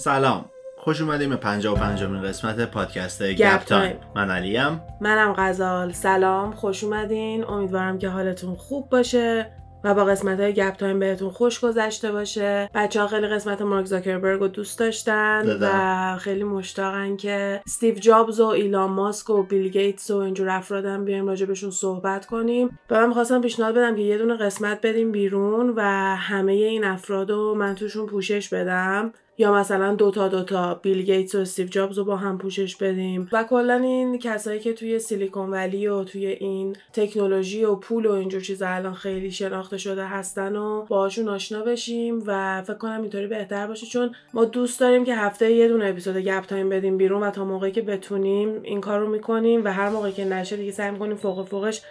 سلام. خوش اومدیم به 55 امین قسمت پادکست گپ تایم. من علیم. منم غزال. سلام. خوش اومدین. امیدوارم که حالتون خوب باشه و با قسمت های گپ تایم بهتون خوش گذشته باشه. بچه ها خیلی قسمت مارک زاکربرگ رو دوست داشتن و خیلی مشتاقن که استیو جابز و ایلان ماسک و بیل گیتس و اینجور افرادم بیایم راجع بهشون صحبت کنیم. به من می‌خواستم پیشنهاد بدم که یه دونه قسمت بدیم بیرون و همه این افراد رو من توشون پوشش بدم. یا مثلا دوتا دوتا بیل گیتس و استیو جابز رو با هم پوشش بدیم. و کلا این کسایی که توی Silicon Valley و توی این تکنولوژی و پول و اینجور چیزا الان خیلی شناخته شده هستن و باهاشون آشنا بشیم و فکر کنم اینطوری بهتر باشه. چون ما دوست داریم که هفته یه دونه اپیزود گپ تایم بدیم بیرون و تا موقعی که بتونیم این کار رو می‌کنیم و هر موقعی که نشه دیگه سعی می‌کنیم فوق فوقش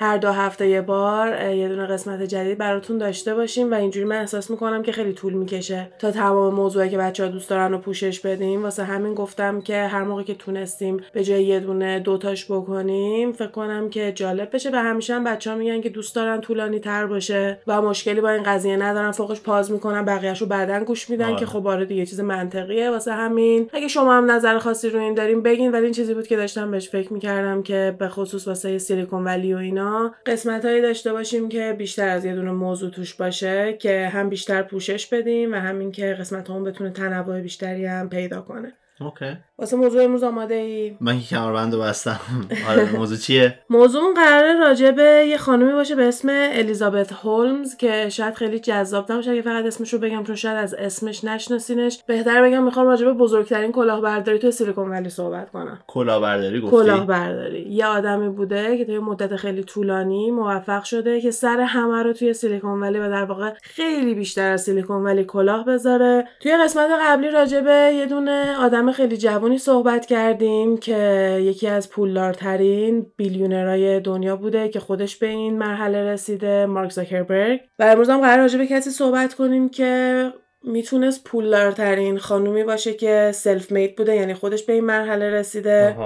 هر دو هفته یه بار یه دونه قسمت جدید براتون داشته باشیم و اینجوری من احساس می‌کنم که خیلی طول می‌کشه تا تمام موضوعی که بچه ها دوست دارن رو پوشش بدیم. واسه همین گفتم که هر موقع که تونستیم به جای یه دونه دوتاش بکنیم فکر کنم که جالب بشه و همیشه هم بچه ها میگن که دوست دارن طولانی تر باشه و مشکلی با این قضیه ندارن. فوقش پاز می‌کنن بقیهش رو بعدا گوش میدن که خب آره دیگه چیز منطقیه. واسه همین اگه شما هم نظر خاصی رو این داریم بگین. ولی این چیزی بود که داشتم بهش فکر می‌کردم که به خصوص واسه سیلیکون ولی و اینا قسمت هایی داشته باشیم که بیشتر از یه دونه موضوع توش باشه که هم بیشتر پوشش بدیم و همین که قسمت هم بتونه تنوع بیشتری هم پیدا کنه. اوکی. واسه موضوع امروز آماده ای؟ من که کمربند بستم. آره موضوع چیه؟ موضوع قراره راجع به یه خانومی باشه به اسم الیزابت هولمز که شاید خیلی جذاب نباشه. اگه فقط اسمش رو بگم چون شاید از اسمش نشناسینش بهتر بگم می‌خوام راجع به بزرگترین کلاهبرداری تو سیلیکون ولی صحبت کنم. کلاهبرداری گفتی؟ کلاهبرداری. یه آدمی بوده که توی مدت خیلی طولانی موفق شده که سر همه رو توی سیلیکون ولی و در واقع خیلی بیشتر از سیلیکون ولی کلاه بذاره. توی قسمت قبلی راجع به یه دونه آدم خیلی جوان صحبت کردیم که یکی از پولدارترین بیلیونرهای دنیا بوده که خودش به این مرحله رسیده مارک زاکربرگ. و امروز هم قرار راجع به کسی صحبت کنیم که می‌تونست پولدارترین خانومی باشه که سلف مید بوده یعنی خودش به این مرحله رسیده.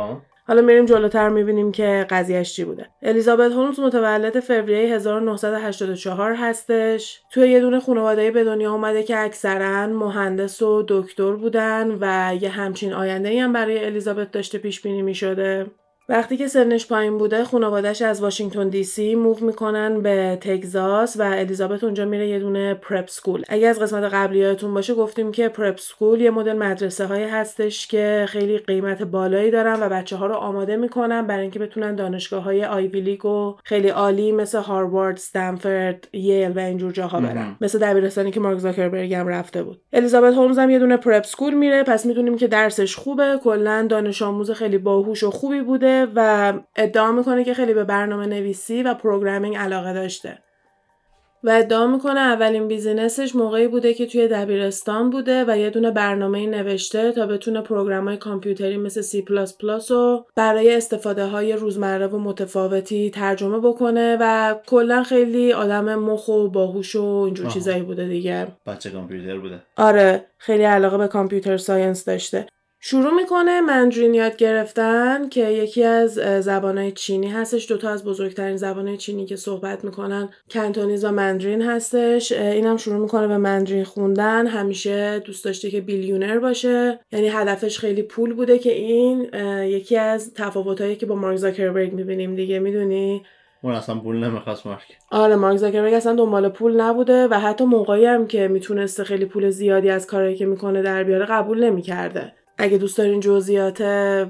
حالا میریم جلوتر می‌بینیم که قضیهش چی بوده. الیزابت هولمز متولد فوریه 1984 هستش. توی یه دونه خانواده به دنیا اومده که اکثرا مهندس و دکتر بودن و یه همچین آینده هم برای الیزابت داشته پیش بینی می‌شده. وقتی که سنش پایین بوده خانوادهش از واشنگتن دی سی move می‌کنن به تگزاس و الیزابت اونجا میره یه دونه prep school. اگه از قسمت قبلی یادتون باشه گفتیم که prep school یه مدل مدرسه های هستش که خیلی قیمت بالایی دارن و بچه ها رو آماده می‌کنن برای اینکه بتونن دانشگاه های Ivy League و خیلی عالی مثل هاروارد، استنفورد، ییل و اینجور جاها برن. مثل دبیرستانی که مارک زاکربرگ هم رفته بود. الیزابت هولمز هم یه دونه prep school میره. پس می‌دونیم که درسش خوبه. کلا دانش آموز خیلی باهوش و خوبی بوده. و ادعا می‌کنه که خیلی به برنامه نویسی و programming علاقه داشته. و ادعا می‌کنه اولین business ش موقعی بوده که توی دبیرستان بوده و یه دونه برنامه نوشته تا بتونه program های کامپیوتری مثل C++ رو برای استفاده های روزمره و متفاوتی ترجمه بکنه و کلا خیلی آدم مخ و باهوش و اینجور چیزایی بوده دیگه. بچه کامپیوتر بوده. آره خیلی علاقه به computer science داشته. شروع می‌کنه Mandarin یاد گرفتن که یکی از زبانهای چینی هستش. دوتا از بزرگترین زبانهای چینی که صحبت می‌کنن Cantonese و Mandarin هستش. اینم شروع می‌کنه به Mandarin خوندن. همیشه دوست داشته که billionaire باشه. یعنی هدفش خیلی پول بوده که این یکی از تفاوتهایی که با مارک زاکربرگ می‌بینیم دیگه می‌دونی؟ اون اصلا پول نمی‌خواست مارک. آره مارک زاکربرگ اصلا دنبال پول نبوده و حتی موقعی هم که می‌تونسته خیلی پول زیادی از کارهایی که می‌کنه در بیاره قبول نمی‌کرده. اگه دوست دارین جزئیات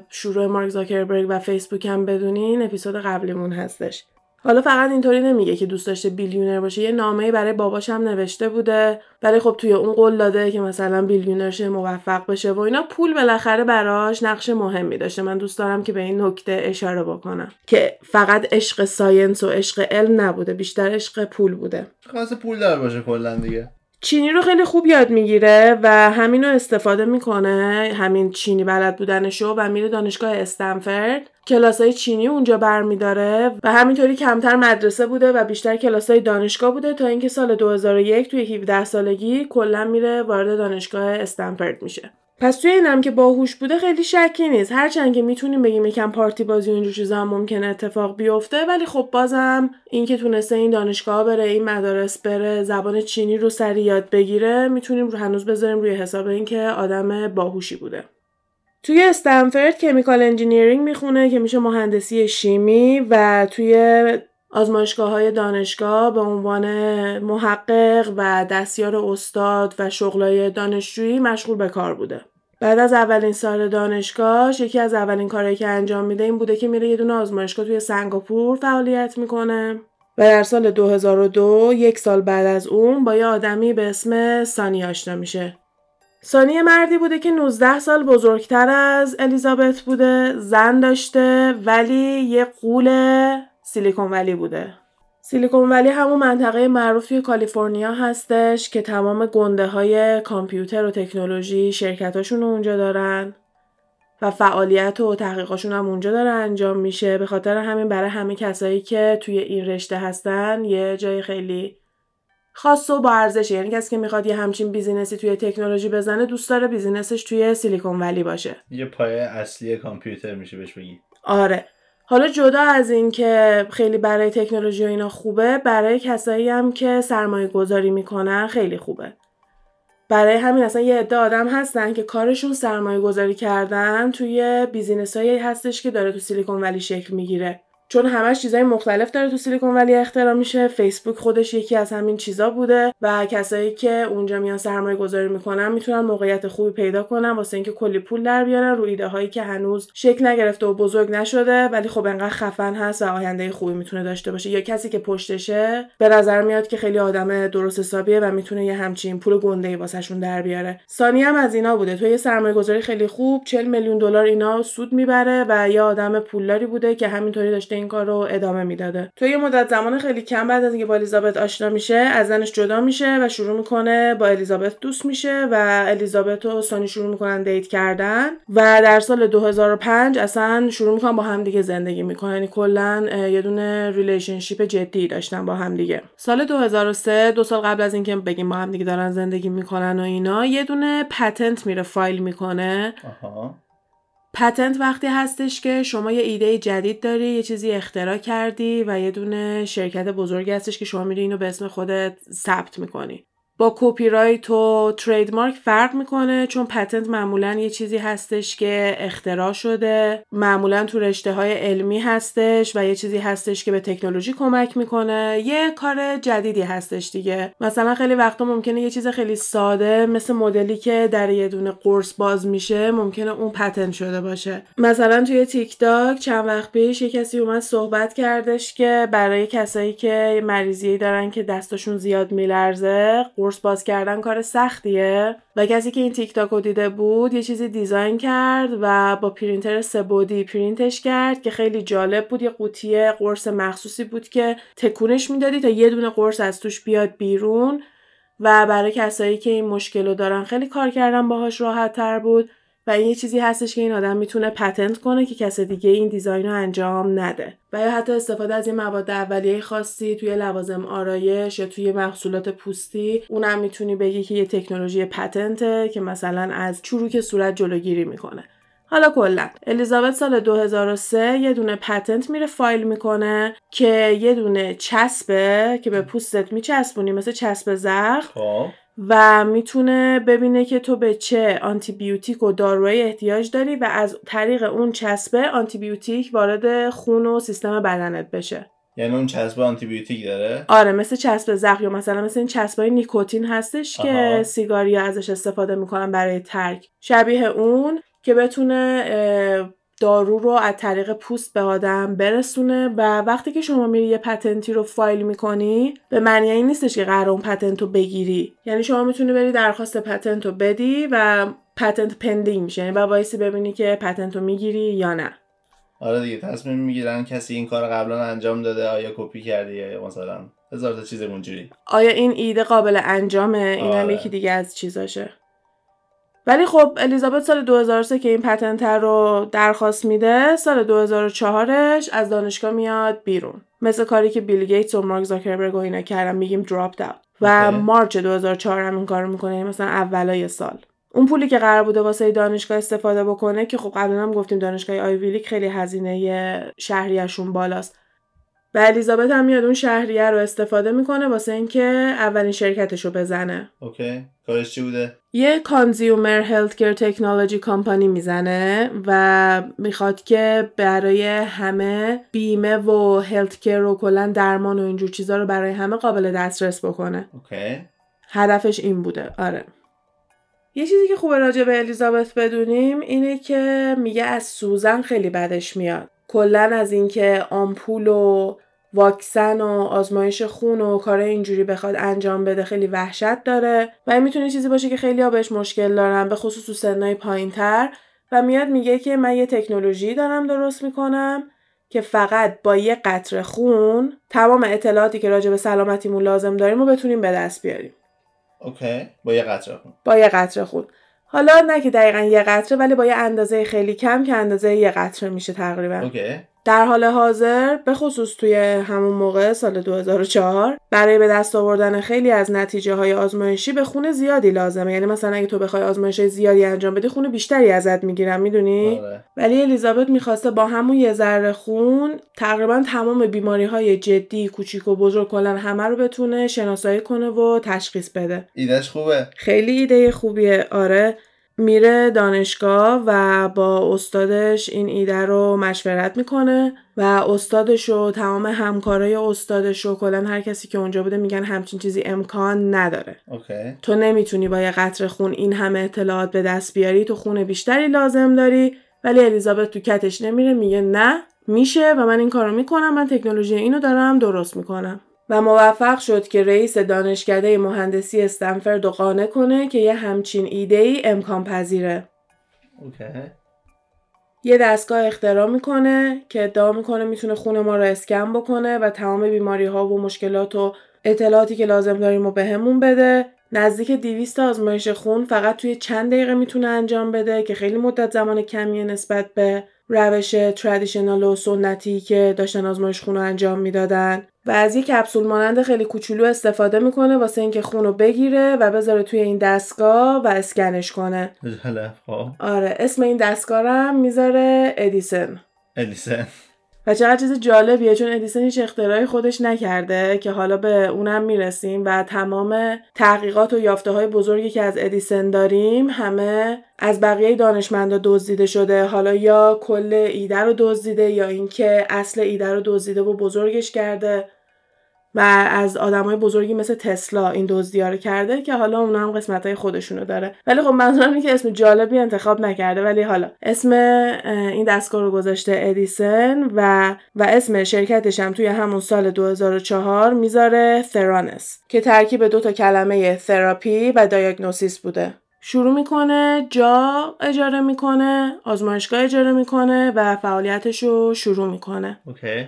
شروع مارک زاکربرگ و فیسبوک هم بدونین اپیزود قبلیمون هستش. حالا فقط اینطوری نمیگه که دوست داشته billionaire باشه. یه نامه برای باباش هم نوشته بوده. ولی خب توی اون قول داده که مثلا billionaire شه موفق بشه و اینا. پول بالاخره براش نقش مهمی داشته. من دوست دارم که به این نکته اشاره بکنم. که فقط عشق science و عشق علم نبوده. بیشتر عشق پول بوده. خاص پول دار باشه کلا دیگه. چینی رو خیلی خوب یاد می‌گیره و همین رو استفاده می‌کنه همین چینی بلد بودنشو و میره دانشگاه استنفرد کلاسای چینی اونجا برمیداره و همینطوری کمتر مدرسه بوده و بیشتر کلاسای دانشگاه بوده تا اینکه سال 2001 توی 17 سالگی کلا میره وارد دانشگاه استنفرد میشه. پس توی اینم که باهوش بوده خیلی شکی نیست هرچند که می‌تونیم بگیم یکم پارتی بازی و اینجور چیزا هم ممکنه اتفاق بیفته ولی خب بازم این که تونسته این دانشگاه بره این مدارس بره زبان چینی رو سری یاد بگیره می‌تونیم رو هنوز بذاریم روی حساب اینکه آدم باهوشی بوده توی استنفورد chemical engineering می‌خونه که میشه مهندسی شیمی و توی آزمایشگاه های دانشگاه به عنوان محقق و دستیار استاد و شغلای دانشجویی مشغول به کار بوده. بعد از اولین سال دانشگاه یکی از اولین کارهایی که انجام میده این بوده که میره یه دونه آزمایشگاه توی سنگاپور فعالیت می‌کنه. و در سال 2002 یک سال بعد از اون با یه آدمی به اسم سانی آشنا میشه. سانی مردی بوده که 19 سال بزرگتر از الیزابت بوده زن داشته ولی یه قول سیلیکون ولی بوده. سیلیکون ولی همون منطقه معروف توی کالیفرنیا هستش که تمام گنده های کامپیوتر و تکنولوژی شرکتاشون رو اونجا دارن و فعالیت و تحقیقاشون هم اونجا داره انجام میشه. به خاطر همین برای همه کسایی که توی این رشته هستن یه جای خیلی خاص و با ارزشه یعنی کسی که می‌خواد یه همچین business ی توی تکنولوژی بزنه دوست داره business ش توی سیلیکون ولی باشه. یه پایه اصلی کامپیوتر میشه بهش بگی. آره. حالا جدا از این که خیلی برای تکنولوژی و اینا خوبه برای کسایی هم که سرمایه گذاری می‌کنن خیلی خوبه. برای همین اصلا یه عده آدم هستن که کارشون سرمایه گذاری کردن توی business هایی هستش که داره تو سیلیکون ولی شکل می‌گیره. چون همش چیزای مختلف داره تو سیلیکون ولی اختراع میشه. فیسبوک خودش یکی از همین چیزا بوده و کسایی که اونجا میان سرمایه گذاری می‌کنن می‌تونن موقعیت خوبی پیدا کنن واسه اینکه کلی پول در بیارن رو ایده هایی که هنوز شکل نگرفته و بزرگ نشده ولی خب انقدر خفن هست و آینده خوبی می‌تونه داشته باشه. یا کسی که پشتشه به نظر میاد که خیلی آدم درست حسابیه و می‌تونه یه همچین پول گنده ای واسهشون در بیاره. سانی هم از اینا بوده. تو یه سرمایه گذاری خیلی خوب 40 میلیون دلار اینا سود می‌بره و یه آدم پولداری بوده که همینطوری داشته این کار رو ادامه می‌داده. تو یه مدت زمان خیلی کم بعد از اینکه با الیزابت آشنا میشه از زنش جدا میشه و شروع می‌کنه با الیزابت دوست میشه و الیزابت و سانی شروع می‌کنن دیت کردن و در سال 2005 اصلا شروع می‌کنن با همدیگه زندگی می‌کنن. یعنی کلا یه دونه relationship جدی داشتن با همدیگه سال 2003 دو سال قبل از اینکه بگیم با همدیگه دارن زندگی می‌کنن و اینا یه دونه patent میره فایل می‌کنه. patent وقتی هستش که شما یه ایده جدید داری یه چیزی اختراع کردی و یه دونه شرکت بزرگی هستش که شما میری اینو به اسم خودت ثبت می‌کنی. با کپی رایت و trademark فرق می‌کنه چون patent معمولا یه چیزی هستش که اختراع شده معمولا تو رشته های علمی هستش و یه چیزی هستش که به تکنولوژی کمک می‌کنه. یه کار جدیدی هستش دیگه. مثلا خیلی وقتا ممکنه یه چیز خیلی ساده مثل مدلی که در یه دونه قرص باز میشه ممکنه اون patent شده باشه. مثلا توی تیک تاک چند وقت پیش یه کسی اومد صحبت کردش که برای کسایی که مریضی دارن که دستشون زیاد میلرزه قرص باز کردن کار سختیه. و کسی که این تیک تاک رو دیده بود یه چیزی design کرد و با پرینتر سه‌بعدی پرینتش کرد که خیلی جالب بود. یه قوطی قرص مخصوصی بود که تکونش می‌دادی تا یه دونه قرص از توش بیاد بیرون. و برای کسایی که این مشکل رو دارن خیلی کار کردن باهاش راحت تر بود. و این یه چیزی هستش که این آدم می‌تونه پتنت کنه که کس دیگه این دیزاین رو انجام نده. و یا حتی استفاده از این مواد اولیه خاصی توی لوازم آرایش یا توی محصولات پوستی اونم می‌تونی بگی که یه تکنولوژی پتنته که مثلا از چروک صورت جلوگیری می‌کنه. حالا کلا الیزابت سال 2003 یه دونه پتنت میره فایل می‌کنه که یه دونه چسبه که به پوستت میچسبونی مثل چسب زخم. خب. و می‌تونه ببینه که تو به چه آنتیبیوتیک و دارویی احتیاج داری و از طریق اون چسبه آنتیبیوتیک وارد خون و سیستم بدنت بشه. یعنی اون چسب آنتیبیوتیک داره؟ آره مثل چسب زخم یا مثلا مثل این چسبای نیکوتین هستش که آها. سیگاریا ازش استفاده می‌کنن برای ترک. شبیه اون که بتونه دارو رو از طریق پوست به آدم برسونه و وقتی که شما میری یه patent ی رو فایل می‌کنی به معنی این نیستش که قراره اون patent رو بگیری. یعنی شما می‌تونی بری درخواست patent رو بدی و patent pending میشه. یعنی باید وایسی ببینی که patent رو می‌گیری یا نه. آره دیگه تصمیم می‌گیرن کسی این کار قبلا انجام داده آیا کپی کردی یا مثلا. هزار تا چیز اونجوری. آیا این ایده قابل انجامه؟ این هم آره. یکی دیگه از چیزاشه. ولی خب الیزابت سال 2003 که این patent رو درخواست میده سال 2004ش از دانشگاه میاد بیرون. مثل کاری که بیل گیتس و مارک زاکربرگ و اینا کردن میگیم dropped out و. March 2004 هم این کارو می‌کنه یعنی مثلا اولای سال. اون پولی که قرار بوده واسه دانشگاه استفاده بکنه که خب قبلا هم گفتیم دانشگاه Ivy League خیلی هزینه شهریهشون بالاست. و الیزابت هم میاد اون شهریه رو استفاده می‌کنه واسه اینکه اولین شرکتش رو بزنه. okay. کارش چی بوده؟ یه consumer healthcare technology company می‌زنه و می‌خواد که برای همه بیمه و healthcare و کلا درمان و اینجور چیزا رو برای همه قابل دسترس بکنه. okay. هدفش این بوده. آره. یه چیزی که خوبه راجع به الیزابت بدونیم اینه که میگه از سوزن خیلی بدش میاد. کلا از اینکه آمپول و واکسن و آزمایش خون و کار اینجوری بخواد انجام بده خیلی وحشت داره و این می‌تونه چیزی باشه که خیلی ها بهش مشکل دارن به خصوص تو سنهای پایین تر و میاد میگه که من یه تکنولوژی دارم درست می‌کنم که فقط با یه قطره خون تمام اطلاعاتی که راجع به سلامتیمون لازم داریم رو بتونیم به دست بیاریم. Okay. با یه قطره خون. با یه قطره خون. حالا نه که دقیقا یه قطره ولی با یه اندازه خیلی کم که اندازه یه قطره میشه تقریبا. Okay. در حال حاضر به خصوص توی همون موقع سال 2004 برای به دست آوردن خیلی از نتیجه های آزمایشی به خون زیادی لازمه. یعنی مثلا اگه تو بخوای آزمایش زیادی انجام بدی خون بیشتری ازت می‌گیرن می‌دونی؟ آره. ولی الیزابت می‌خواسته با همون یه ذره خون تقریبا تمام بیماری های جدی کوچیک و بزرگ کلا همه رو بتونه شناسایی کنه و تشخیص بده. ایدهش خوبه. خیلی ایده خوبیه. آره. میره دانشگاه و با استادش این ایده رو مشورت می‌کنه و استادش و تمام همکارای استادش و کلا هر کسی که اونجا بوده میگن همچین چیزی امکان نداره. اوکی. تو نمی‌تونی با یه قطر خون این همه اطلاعات به دست بیاری تو خون بیشتری لازم داری. ولی الیزابت تو کتش نمیره میگه نه میشه و من این کارو می‌کنم من تکنولوژی اینو دارم درست می‌کنم. و موفق شد که رئیس دانشکده مهندسی استنفورد قانع کنه که یه همچین ایده ای امکان پذیره. اوکی یه دستگاه اختراع می‌کنه که ادعا می‌کنه می‌تونه خون ما رو اسکن بکنه و تمام بیماری ها و مشکلات و اطلاعاتی که لازم داریم رو بهمون بده. نزدیک 200 آزمایش خون فقط توی چند دقیقه می‌تونه انجام بده که خیلی مدت زمان کمیه نسبت به روش تردیشنال و سنتی که داشتن آزمایش خون رو انجام می‌دادن و از یک کپسول مانند خیلی کوچولو استفاده می‌کنه واسه اینکه خون رو بگیره و بذاره توی این دستگاه و اسکنش کنه. خب. آره اسم این دستگاه رو هم می‌ذاره ادیسن الیسن و چقدر چیز جالبیه چون ادیسن هیچ اختراعی خودش نکرده که حالا به اونم می‌رسیم و تمام تحقیقات و یافته های بزرگی که از ادیسن داریم همه از بقیه دانشمندا دزدیده شده. حالا یا کل ایده رو دزدیده یا اینکه اصل ایده رو دزدیده و بزرگش کرده. و از آدمای بزرگی مثل تسلا این دزدی رو کرده که حالا اونا هم قسمت های خودشونو داره. ولی خب منظورم اینه که اسم جالبی انتخاب نکرده. ولی حالا اسم این دستگاه رو گذاشته Edison و و اسم شرکتش هم توی همون سال 2004 می‌ذاره Theranos که ترکیب دو تا کلمه تراپی و diagnosis بوده. شروع می‌کنه جا اجاره می‌کنه آزمایشگاه اجاره می‌کنه و فعالیتش رو شروع می‌کنه. Okay.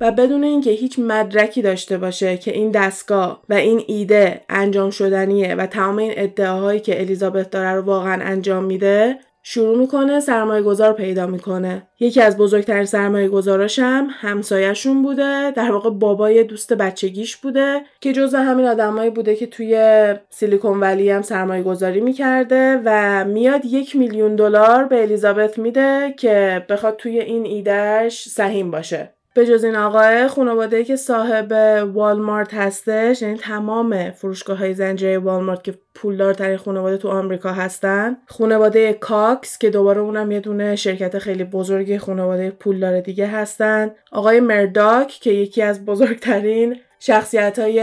و بدون اینکه هیچ مدرکی داشته باشه که این دستگاه و این ایده انجام شدنیه و تمام این ادعاهایی که الیزابت داره رو واقعا انجام میده شروع می‌کنه سرمایه گذار پیدا می‌کنه. یکی از بزرگترین سرمایه گذاراش هم همسایهشون بوده در واقع بابای دوست بچگیش بوده که جزو همین آدمایی بوده که توی Silicon Valley هم سرمایه گذاری می‌کرده و میاد یک میلیون دلار به الیزابت میده که بخواد توی این ایدهش سهیم باشه. به جز این آقای خانواده که صاحب والمارت هستش یعنی تمام فروشگاه های زنجیره والمارت که پولدارترین خانواده تو آمریکا هستن. خانواده کاکس که دوباره اونم یه دونه شرکت خیلی بزرگی خانواده پولدار دیگه هستن. آقای مرداک که یکی از بزرگترین شخصیت های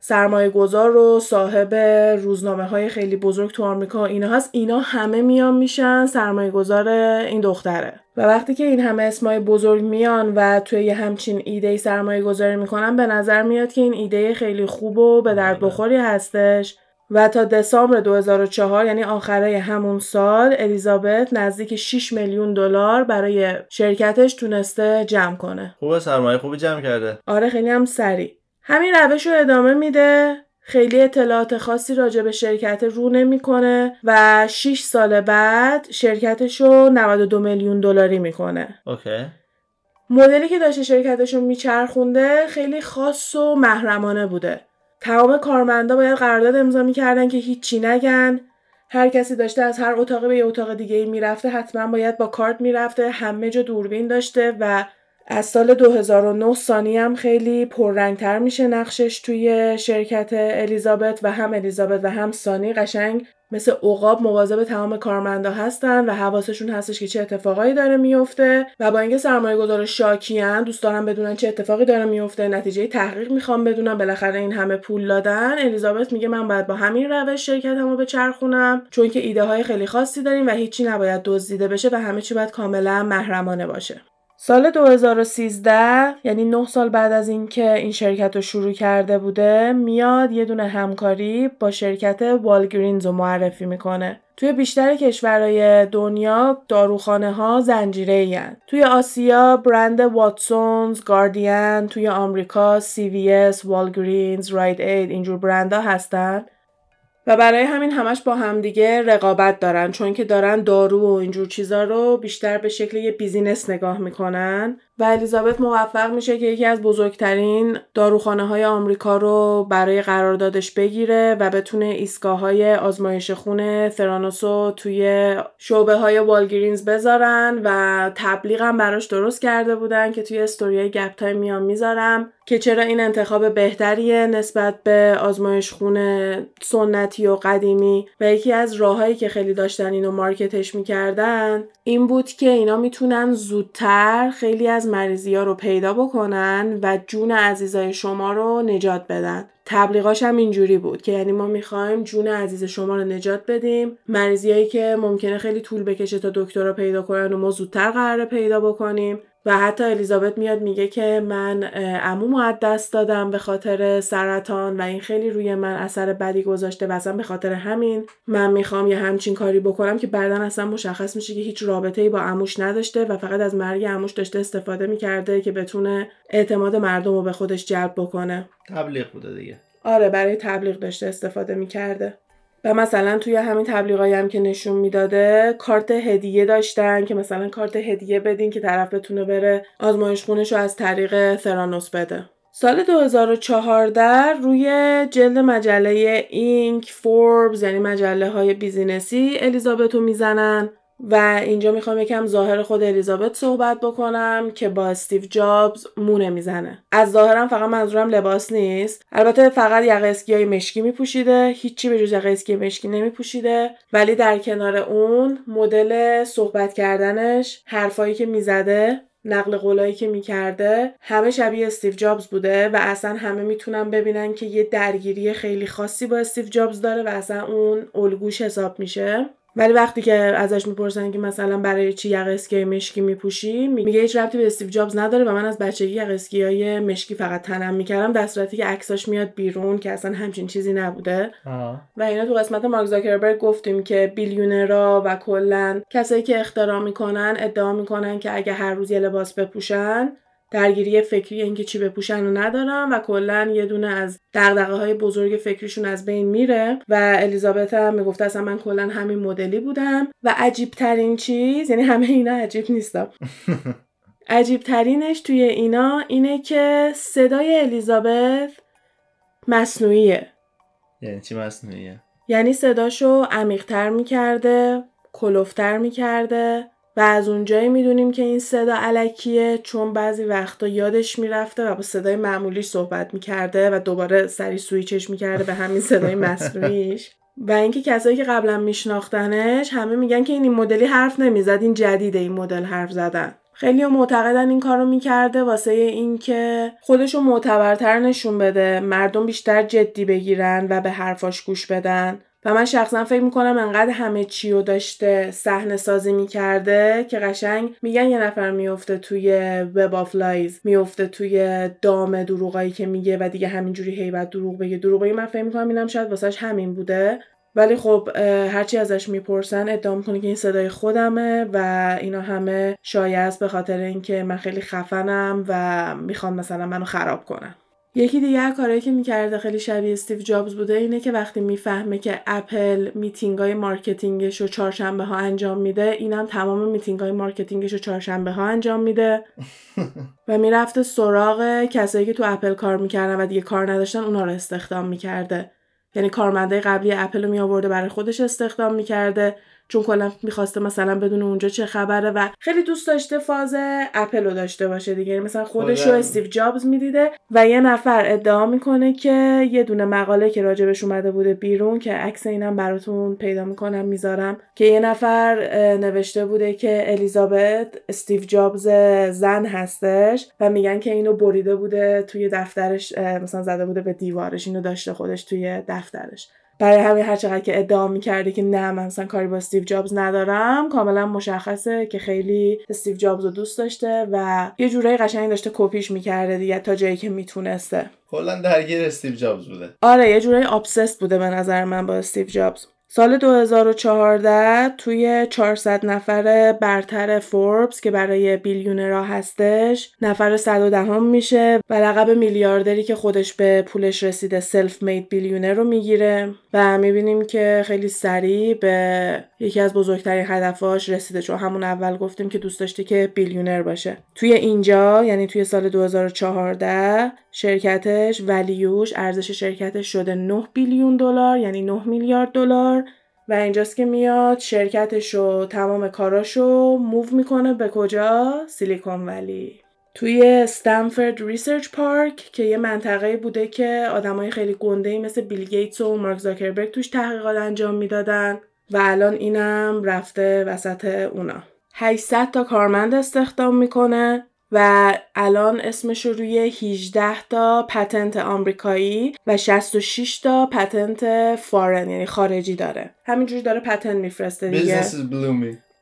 سرمایه گذار و صاحب روزنامه های خیلی بزرگ تو آمریکا اینا هست. اینا همه میان میشن سرمایه گذار این دختره. و وقتی که این همه اسمای بزرگ میان و توی یه همچین ایده سرمایه گذاری می‌کنن به نظر میاد که این ایده خیلی خوب و به درد بخوری هستش. و تا دسامبر 2004 یعنی آخره همون سال الیزابت نزدیک 6 میلیون دلار برای شرکتش تونسته جمع کنه. خوبه سرمایه خوبی جمع کرده آره خیلی هم سریع. همین روش رو ادامه میده خیلی اطلاعات خاصی راجع به شرکت رو نمی‌کنه و 6 سال بعد شرکتش رو 92 میلیون دلاری می‌کنه. اوکی مدلی که داشته شرکتش رو میچرخونده خیلی خاص و محرمانه بوده. تمام کارمندا باید قرارداد امضا می‌کردن که هیچی نگن. هر کسی داشته از هر اتاقی به یه اتاق دیگه می‌رفته حتما باید با کارت می‌رفته. همه جا دوربین داشته و از سال 2009 سانی هم خیلی پررنگتر میشه نقشش توی شرکت الیزابت و هم الیزابت و هم سانی قشنگ. مثل عقاب مواظب تمام کارمندا هستن و حواسشون هستش که چه اتفاقایی داره میفته و با اینکه سرمایه گذار شاکیان دوست دارن بدونن چه اتفاقی داره میفته نتیجه تحقیق می‌خوام بدونم. بالاخره این همه پول دادن. الیزابت میگه من باید با همین روش شرکتمو بچرخونم چون که ایده های خیلی خاصی داریم و هیچی نباید دزدیده بشه و همه چی باید کاملا محرمانه باشه. سال 2013 یعنی 9 سال بعد از اینکه این شرکت رو شروع کرده بوده میاد یه دونه همکاری با شرکت Walgreens رو معرفی می‌کنه. توی بیشتر کشورهای دنیا داروخانه ها زنجیره توی آسیا برند Watsons، Guardian، توی آمریکا CVS، Walgreens، Rite Aid اینجور برندها هستن. و برای همین همش با همدیگه رقابت دارن چون که دارن دارو و اینجور چیزا رو بیشتر به شکل یه business نگاه می‌کنن. و الیزابت موفق میشه که یکی از بزرگترین داروخانه های آمریکا رو برای قراردادش بگیره و بتونه ایستگاه های آزمایش خون Theranos و توی شعبه های Walgreens بذارن و تبلیغ هم براش درست کرده بودن که توی استوری گپ تایم میام می‌ذارم که چرا این انتخاب بهتریه نسبت به آزمایش خون سنتی و قدیمی و یکی از راههایی که خیلی داشتن اینو market ش می‌کردن این بود که اینا می‌تونن زودتر خیلی از مریضی ها رو پیدا بکنن و جون عزیزای شما رو نجات بدن. تبلیغاش هم اینجوری بود که یعنی ما می‌خوایم جون عزیز شما رو نجات بدیم. مریضیایی که ممکنه خیلی طول بکشه تا دکتر رو پیدا کنن و ما زودتر قراره پیدا بکنیم. و حتی الیزابت میاد میگه که من عموم از دست دادم به خاطر سرطان و این خیلی روی من اثر بدی گذاشته و اصلا به خاطر همین من می‌خوام یه همچین کاری بکنم که بعدا اصلا مشخص میشه که هیچ رابطه ای با عموش نداشته و فقط از مرگ عموش داشته استفاده می‌کرده که بتونه اعتماد مردم رو به خودش جلب بکنه. تبلیغ بوده دیگه. آره برای تبلیغ داشته استفاده می‌کرده. و مثلا توی همین تبلیغایی هم که نشون می‌داده کارت هدیه داشتن که مثلا کارت هدیه بدین که طرف بتونه بره آزمایش خونش رو از طریق ثرانوس بده. سال 2014 روی جلد مجله Inc. Forbes یعنی مجله های business ی الیزابت رو می‌زنن. و اینجا می‌خوام یکم ظاهر خود الیزابت صحبت بکنم که با استیو جابز مو نمی‌زنه. از ظاهرم فقط منظورم لباس نیست. البته فقط یقه اسکی های مشکی میپوشیده. هیچی به جز یقه اسکی مشکی نمیپوشیده. ولی در کنار اون مدل صحبت کردنش حرفایی که می‌زده نقل قولایی که می‌کرده همه شبیه استیو جابز بوده و اصلا همه می‌تونن ببینن که یه درگیری خیلی خاصی با استیو جابز داره و اصلا اون الگوش حساب میشه. ولی وقتی که ازش می‌پرسن که مثلا برای چی یقه اسکی مشکی میپوشی میگه هیچ ربطی به استیو جابز نداره و من از بچگی یقه اسکی های مشکی فقط تنم می‌کردم در صورتی که عکساش میاد بیرون که اصلا همچین چیزی نبوده. و اینا تو قسمت مارک زاکربرگ گفتیم که بیلیونرا و کلا کسایی که اختراع می‌کنن ادعا می‌کنن که اگه هر روز یه لباس بپوشن درگیری فکری اینکه چی بپوشن رو ندارن و کلا یه دونه از دغدغه های بزرگ فکریشون از بین میره و الیزابت هم می‌گفته اصلا من کلا همین مدلی بودم و عجیب ترین چیز یعنی همه اینا عجیب نیستم. عجیب ترینش توی اینا اینه که صدای الیزابت مصنوعیه. یعنی چی مصنوعیه؟ یعنی صداشو عمیقتر می‌کرده کلوفتر می‌کرده. و از اونجایی می‌دونیم که این صدا علکیه چون بعضی وقتا یادش می‌رفته و با صدای معمولیش صحبت می‌کرده و دوباره سری سویچش می‌کرده به همین صدای مصنوعیش و اینکه کسایی که قبلا میشناختنش همه میگن که این, این مدلی حرف نمی‌زد این جدیده این مدل حرف زدن. خیلی معتقدن این کارو می‌کرده واسه اینکه خودشو معتبرتر نشون بده مردم بیشتر جدی بگیرن و به حرفاش گوش بدن. و من شخصا فکر می‌کنم انقدر همه چی رو داشته صحنه سازی می‌کرده که قشنگ میگن یه نفر میفته توی web of lies میفته توی دام دروغایی که میگه و دیگه همینجوری هی باید دروغ بگه. دروغ بگه من فکر می‌کنم اینم شاید voice ش همین بوده. ولی خب هرچی ازش می‌پرسن ادعا می‌کنه که این صدای خودمه و اینا همه شایعه است به خاطر اینکه من خیلی خفنم و می‌خوام مثلا منو خراب کنم یکی دیگه کاری که می‌کرده خیلی شبیه استیو جابز بوده اینه که وقتی می‌فهمه که Apple meeting های marketing ش رو چهارشنبه ها انجام میده اینم تمام میتینگ های marketing ش رو چهارشنبه ها انجام میده. و می‌رفته سراغ کسایی که تو اپل کار می‌کردن و دیگه کار نداشتن اونا رو استخدام می‌کرده. یعنی کارمندای قبلی اپل رو می آورده برای خودش استخدام می‌کرده. چون کلا می‌خواسته مثلا بدونه اونجا چه خبره و خیلی دوست داشته فاز اپل رو داشته باشه دیگه. یعنی مثلا خودش رو استیو جابز می‌دیده و یه نفر ادعا می‌کنه که یه دونه مقاله که راجبش اومده بوده بیرون که عکس اینم براتون پیدا می‌کنم می‌ذارم. که یه نفر نوشته بوده که الیزابت استیو جابز زن هستش و میگن که اینو بریده بوده توی دفترش مثلا زده بوده به دیوارش اینو داشته خودش توی دفترش. برای همین هر چقدر که ادعا می‌کرده که نه من مثلا کاری با استیو جابز ندارم کاملا مشخصه که خیلی استیو جابز رو دوست داشته و یه جورایی قشنگ داشته کپیش می‌کرده دیگه تا جایی که می‌تونسته. کلا درگیر استیو جابز بوده. آره یه جورایی obsessed بوده به نظر من با استیو جابز. سال 2014 توی 400 نفر برتر فوربس که برای billionaire ها هستش نفر 110 میشه و لقب میلیاردری که خودش به پولش رسیده self-made billionaire رو می‌گیره. و می‌بینیم که خیلی سریع به یکی از بزرگترین هدفاش رسیده چون همون اول گفتیم که دوست داشته که billionaire باشه. توی اینجا یعنی توی سال 2014 شرکتش value ش ارزش شرکتش شده 9 billion دلار یعنی 9 میلیارد دلار. و اینجاست که میاد شرکتش و تمام کاراشو move می‌کنه. به کجا؟ سیلیکون ولی. توی Stanford Research Park که یه منطقه بوده که آدمای خیلی گنده مثل بیل گیتس و مارک زاکربرگ توش تحقیقات انجام می‌دادن. و الان اینم رفته وسط اونا. 800 تا کارمند استخدام می‌کنه و الان اسمش رو روی 18 تا patent آمریکایی و 66 تا patent foreign یعنی خارجی داره. همینجوری داره patent میفرسته دیگه.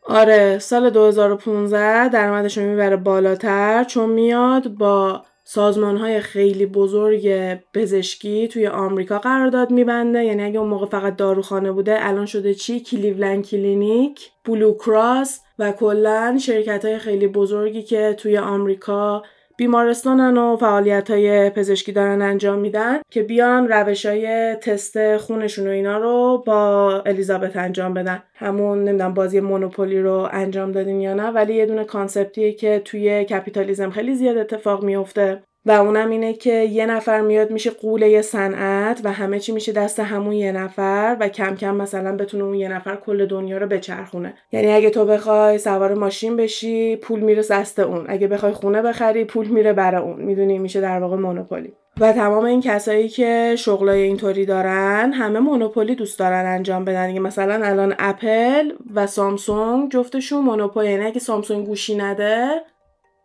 آره سال 2015 درآمدش رو می‌بره بالاتر چون میاد با سازمان های خیلی بزرگ پزشکی توی آمریکا قرارداد میبنده. یعنی اگه اون موقع فقط داروخانه بوده الان شده چی؟ Cleveland Clinic Blue Cross و کلا شرکت های خیلی بزرگی که توی آمریکا بیمارستانن و فعالیت های پزشکی دارن انجام میدن که بیان روش‌های تست خونشون و اینا رو با الیزابت انجام بدن. همون نمی‌دونم بازی مونوپولی رو انجام دادین یا نه ولی یه دونه concept یه که توی کپیتالیزم خیلی زیاد اتفاق میفته و اونم اینه که یه نفر میاد میشه غول صنعت و همه چی میشه دست همون یه نفر و کم کم مثلا بتونه اون یه نفر کل دنیا رو بچرخونه. یعنی اگه تو بخوای سوار ماشین بشی پول میره دست اون. اگه بخوای خونه بخری پول میره برای اون. می‌دونی؟ میشه در واقع مونوپولی. و تمام این کسایی که شغلای اینطوری دارن همه مونوپولی دوست دارن انجام بدن. دیگه مثلا الان اپل و سامسونگ جفتشون مونوپولی. یعنی اگه سامسونگ گوشی نده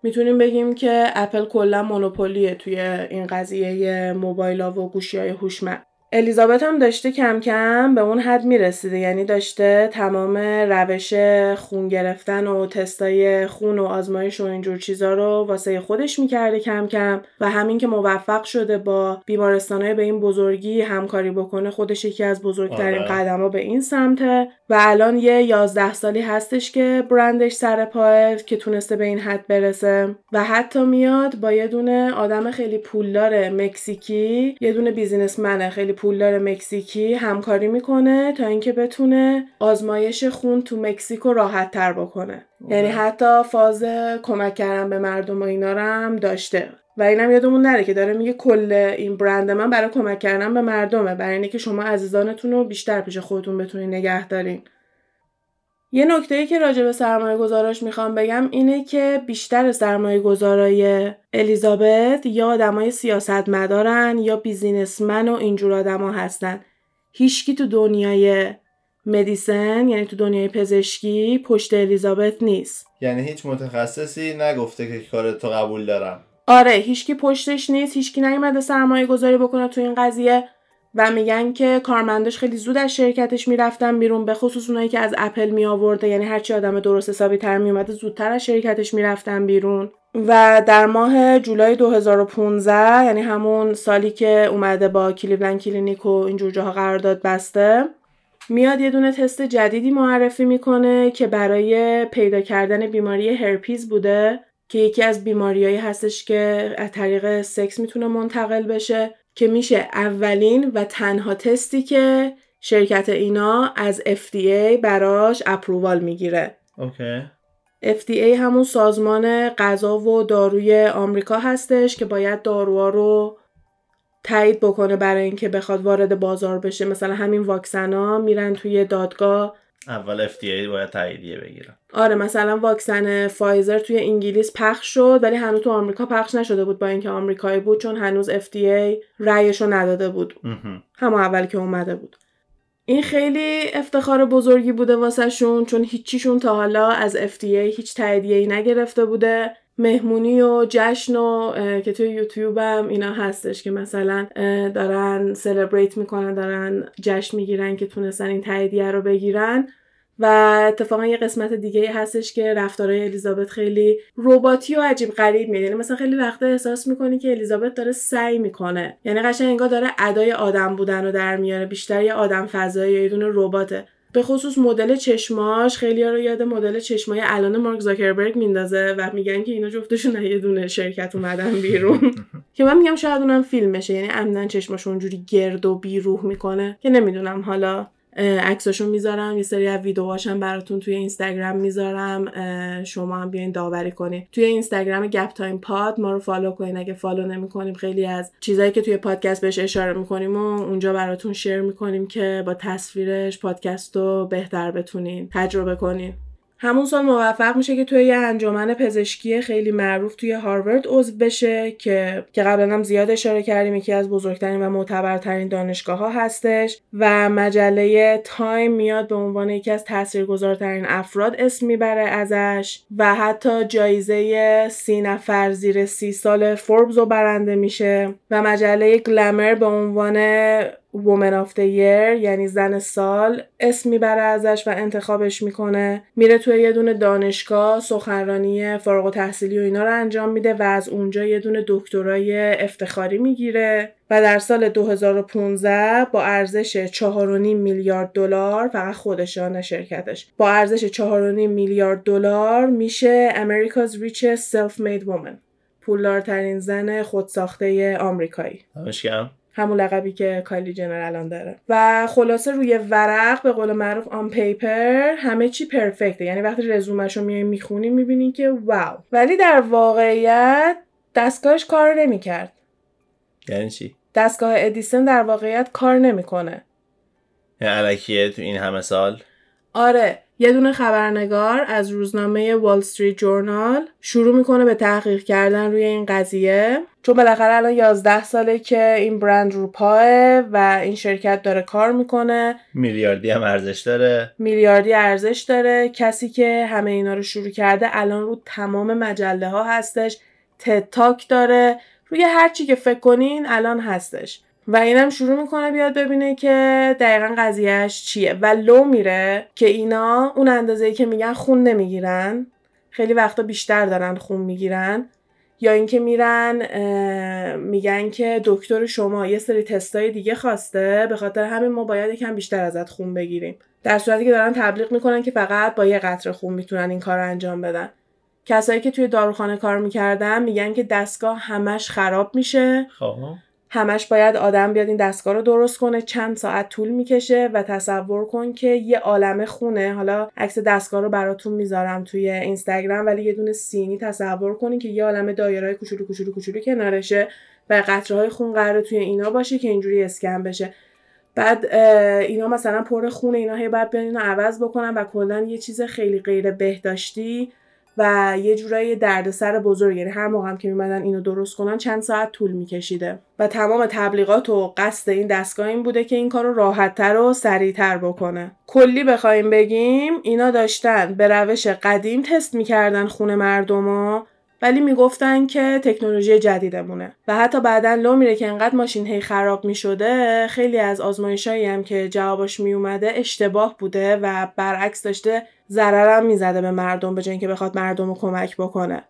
می‌تونیم بگیم که اپل کلا مونوپولیه توی این قضیه موبایل و گوشی های هوشمند. الیزابت هم داشته کم کم به اون حد می‌رسیده. یعنی داشته تمام روش خون گرفتن و تستای خون و آزمایش و اینجور چیزا رو واسه خودش می‌کرده کم کم و همین که موفق شده با بیمارستانهای به این بزرگی همکاری بکنه خودش یکی از بزرگترین آره. قدم ها به این سمته و الان یه یازده سالی هستش که برندش سر پاه که تونسته به این حد برسه. و حتی میاد با یه دونه آدم خیلی پولدار مکزیکی یه دونه بیزینسمنه خیلی پولدار مکزیکی همکاری می‌کنه تا اینکه بتونه آزمایش خون تو مکزیکو راحت تر بکنه یعنی حتی فاز کمک کردن به مردم و اینا رو هم داشته. و اینم یادمون نره که داره میگه کل این برند من برای کمک کردن به مردمه. برای اینکه شما عزیزانتون رو بیشتر پیش خودتون بتونین نگه دارین. یه نکته ای که راجع به سرمایه گذاراش می‌خوام بگم اینه که بیشتر سرمایه گذارای الیزابت یا آدمای سیاست مدارن یا بیزینسمن و اینجور آدما هستن. هیچکی تو دنیای مدیسن یعنی تو دنیای پزشکی پشت الیزابت نیست. یعنی هیچ متخصصی نگفته که کار تو قبول دارم. آره هیچکی پشتش نیست هیچکی نیومده سرمایه گذاری بکنه تو این قضیه و میگن که کارمنداش خیلی زود از شرکتش می‌رفتن بیرون به خصوص اونایی که از اپل می آورده یعنی هرچی آدم درست حسابی تر می اومده زودتر از شرکتش می‌رفتن بیرون. و در ماه جولای 2015 یعنی همون سالی که اومده با Cleveland Clinic و اینجور جاها قرارداد بسته میاد یه دونه تست جدیدی معرفی می‌کنه که برای پیدا کردن بیماری هرپیز بوده که یکی از بیماریایی هستش که از طریق سکس می‌تونه منتقل بشه. که میشه اولین و تنها تستی که شرکت اینا از FDA براش approval می‌گیره. اوکی. FDA همون سازمان غذا و داروی آمریکا هستش که باید داروها رو تایید بکنه برای اینکه بخواد وارد بازار بشه مثلا همین واکسنا میرن توی دادگاه اول FDA باید تاییدیه بگیرن آره مثلا واکسن فایزر توی انگلیس پخش شد ولی هنوز تو آمریکا پخش نشده بود با اینکه آمریکایی بود چون هنوز FDA رأیش رو نداده بود. همه اول که اومده بود. این خیلی افتخار بزرگی بوده واسه شون چون هیچیشون تا حالا از FDA هیچ تاییدیه ای نگرفته بوده. مهمونی و جشن و که توی یوتیوب هم اینا هستش که مثلا دارن سلبریت می‌کنن دارن جشن می‌گیرن که تونستن این تاییدیه رو بگیرن. و اتفاقا یه قسمت دیگه هستش که رفتارهای الیزابت خیلی رباتی و عجیب غریب میاد یعنی مثلا خیلی وقتا احساس می‌کنی که الیزابت داره سعی می‌کنه. یعنی قشنگ انگار داره ادای آدم بودن رو در میاره. بیشتر یه آدم فضایی یا یه دونه رباته. به خصوص مدل چشماش خیلی ها رو یاد مدل چشمای الان مارک زاکربرگ میندازه و میگن که اینا جفتشون یه دونه شرکت اومدن بیرون. که من میگم شاید اونم فیلمشه. یعنی عمداً چشماش اونجوری گرد و بی‌روح می‌کنه. که نمی‌دونم حالا عکساشو می‌ذارم یه سری از ویدیوهاشم براتون توی اینستاگرام می‌ذارم. شما هم بیاین داوری کنید توی اینستاگرام Gap Time Pod ما رو follow کنین. اگه follow نمی‌کنین خیلی از چیزایی که توی پادکست بهش اشاره می‌کنیم و اونجا براتون share می‌کنیم که با تصویرش پادکست رو بهتر بتونین تجربه کنین. همون سال موفق میشه که توی یه انجمن پزشکی خیلی معروف توی هاروارد عضو بشه که که قبلا هم زیاد اشاره کردیم یکی از بزرگترین و معتبرترین دانشگاه ها هستش و مجله تایم میاد به عنوان یکی از تاثیرگذارترین افراد اسم می‌بره ازش و حتی جایزه سی نفر زیر سی سال فوربز رو برنده میشه و مجله Glamour به عنوان Woman of the Year یعنی زن سال اسم می‌بره ازش و انتخابش می‌کنه. میره توی یه دونه دانشگاه سخنرانی فارغ‌التحصیلی و اینا رو انجام میده و از اونجا یه دونه دکترای افتخاری می‌گیره. و در سال 2015 با ارزش 4.5 میلیارد دلار فقط خودشان شرکتش. با ارزش 4.5 میلیارد دلار میشه America's richest self-made woman پولدارترین زن خودساخته آمریکایی. همون لقبی که کایلی جنر الان داره. و خلاصه روی ورق به قول معروف آن پیپر همه چی پرفکته یعنی وقتی رزومش رو میای می‌خونی می‌بینی که واو. ولی در واقعیت دستگاهش کار نمی‌کرد. یعنی چی؟ دستگاه ادیسن در واقعیت کار نمی‌کنه. یعنی علکیه تو این همه سال؟ آره. یه دونه خبرنگار از روزنامه وال استریت جورنال شروع می‌کنه به تحقیق کردن روی این قضیه. چون بالاخره الان 11 ساله که این برند رو پاه و این شرکت داره کار می‌کنه. میلیاردی هم ارزش داره. میلیاردی ارزش داره. کسی که همه اینا رو شروع کرده الان رو تمام مجله ها هستش تتاک داره. روی هر چی که فکر کنین الان هستش. و اینم شروع می‌کنه بیاد ببینه که دقیقا قضیهش چیه. و لو میره که اینا اون اندازه که میگن خون نمی‌گیرن خیلی وقتا بیشتر دارن خون می‌گیرن. یا اینکه میرن میگن که دکتر شما یه سری تستای دیگه خواسته به خاطر همین ما باید یکم بیشتر ازت خون بگیریم. در صورتی که دارن تبلیغ می‌کنن که فقط با یه قطره خون می‌تونن این کار رو انجام بدن. کسایی که توی داروخانه کار می‌کردن میگن که دستگاه همش خراب میشه. خب. همش باید آدم بیاد این دستگاه رو درست کنه چند ساعت طول می‌کشه و تصور کن که یه عالم خونه. حالا عکس دستگاه رو براتون می‌ذارم توی اینستاگرام ولی یه دونه سینی تصور کنین که یه عالم دایره کوچولو کوچولو کوچولو کنارشه و قطره های خون قراره توی اینا باشه که اینجوری اسکن بشه. بعد اینا مثلا پر خونه اینا هی باید بیان اینو عوض بکنن و کلا یه چیز خیلی غیر بهداشتی و یه جورایی دردسر بزرگ یعنی هر موقع هم که میمدن اینو درست کنن چند ساعت طول میکشیده. و تمام تبلیغات و قصد این دستگاه این بوده که این کار رو راحتتر و سریعتر بکنه. کلی بخوایم بگیم اینا داشتن به روش قدیم تست می‌کردن خون مردم ولی می‌گفتن که تکنولوژی جدیدمونه. و حتی بعدا لو میره که انقدر ماشین هی خراب می‌شده خیلی از آزمایشایی هم که جوابش میومده اشتباه بوده و برعکس داشته ضررم می‌زده به مردم به جای اینکه بخواد مردم رو کمک بکنه.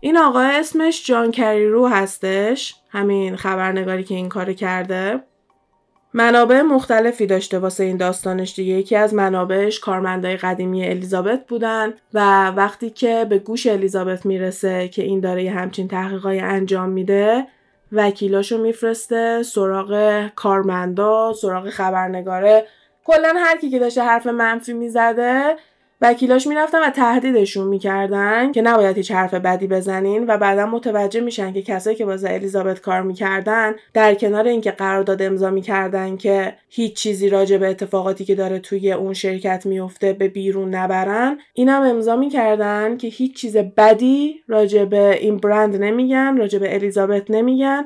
این آقا اسمش جان کریرو هستش. همین خبرنگاری که این کار کرده. منابع مختلفی داشته واسه این داستانش دیگه. یکی از منابعش کارمندای قدیمی الیزابت بودن و وقتی که به گوش الیزابت می‌رسه که این داره یه همچین تحقیقای انجام میده وکیلاشو میفرسته سراغ کارمندا سراغ خبرنگاره. کلا هر کی که داشته حرف منفی می‌زده وکیلاش می‌رفتن و تهدیدشون می‌کردن که نباید هیچ حرف بدی بزنین و بعدا متوجه میشن که کسایی که واسه الیزابت کار می‌کردن در کنار اینکه قرارداد امضا می‌کردن که هیچ چیزی راجع به اتفاقاتی که داره توی اون شرکت میفته به بیرون نبرن اینم امضا می‌کردن که هیچ چیز بدی راجع به این برند نمیگن راجع به الیزابت نمیگن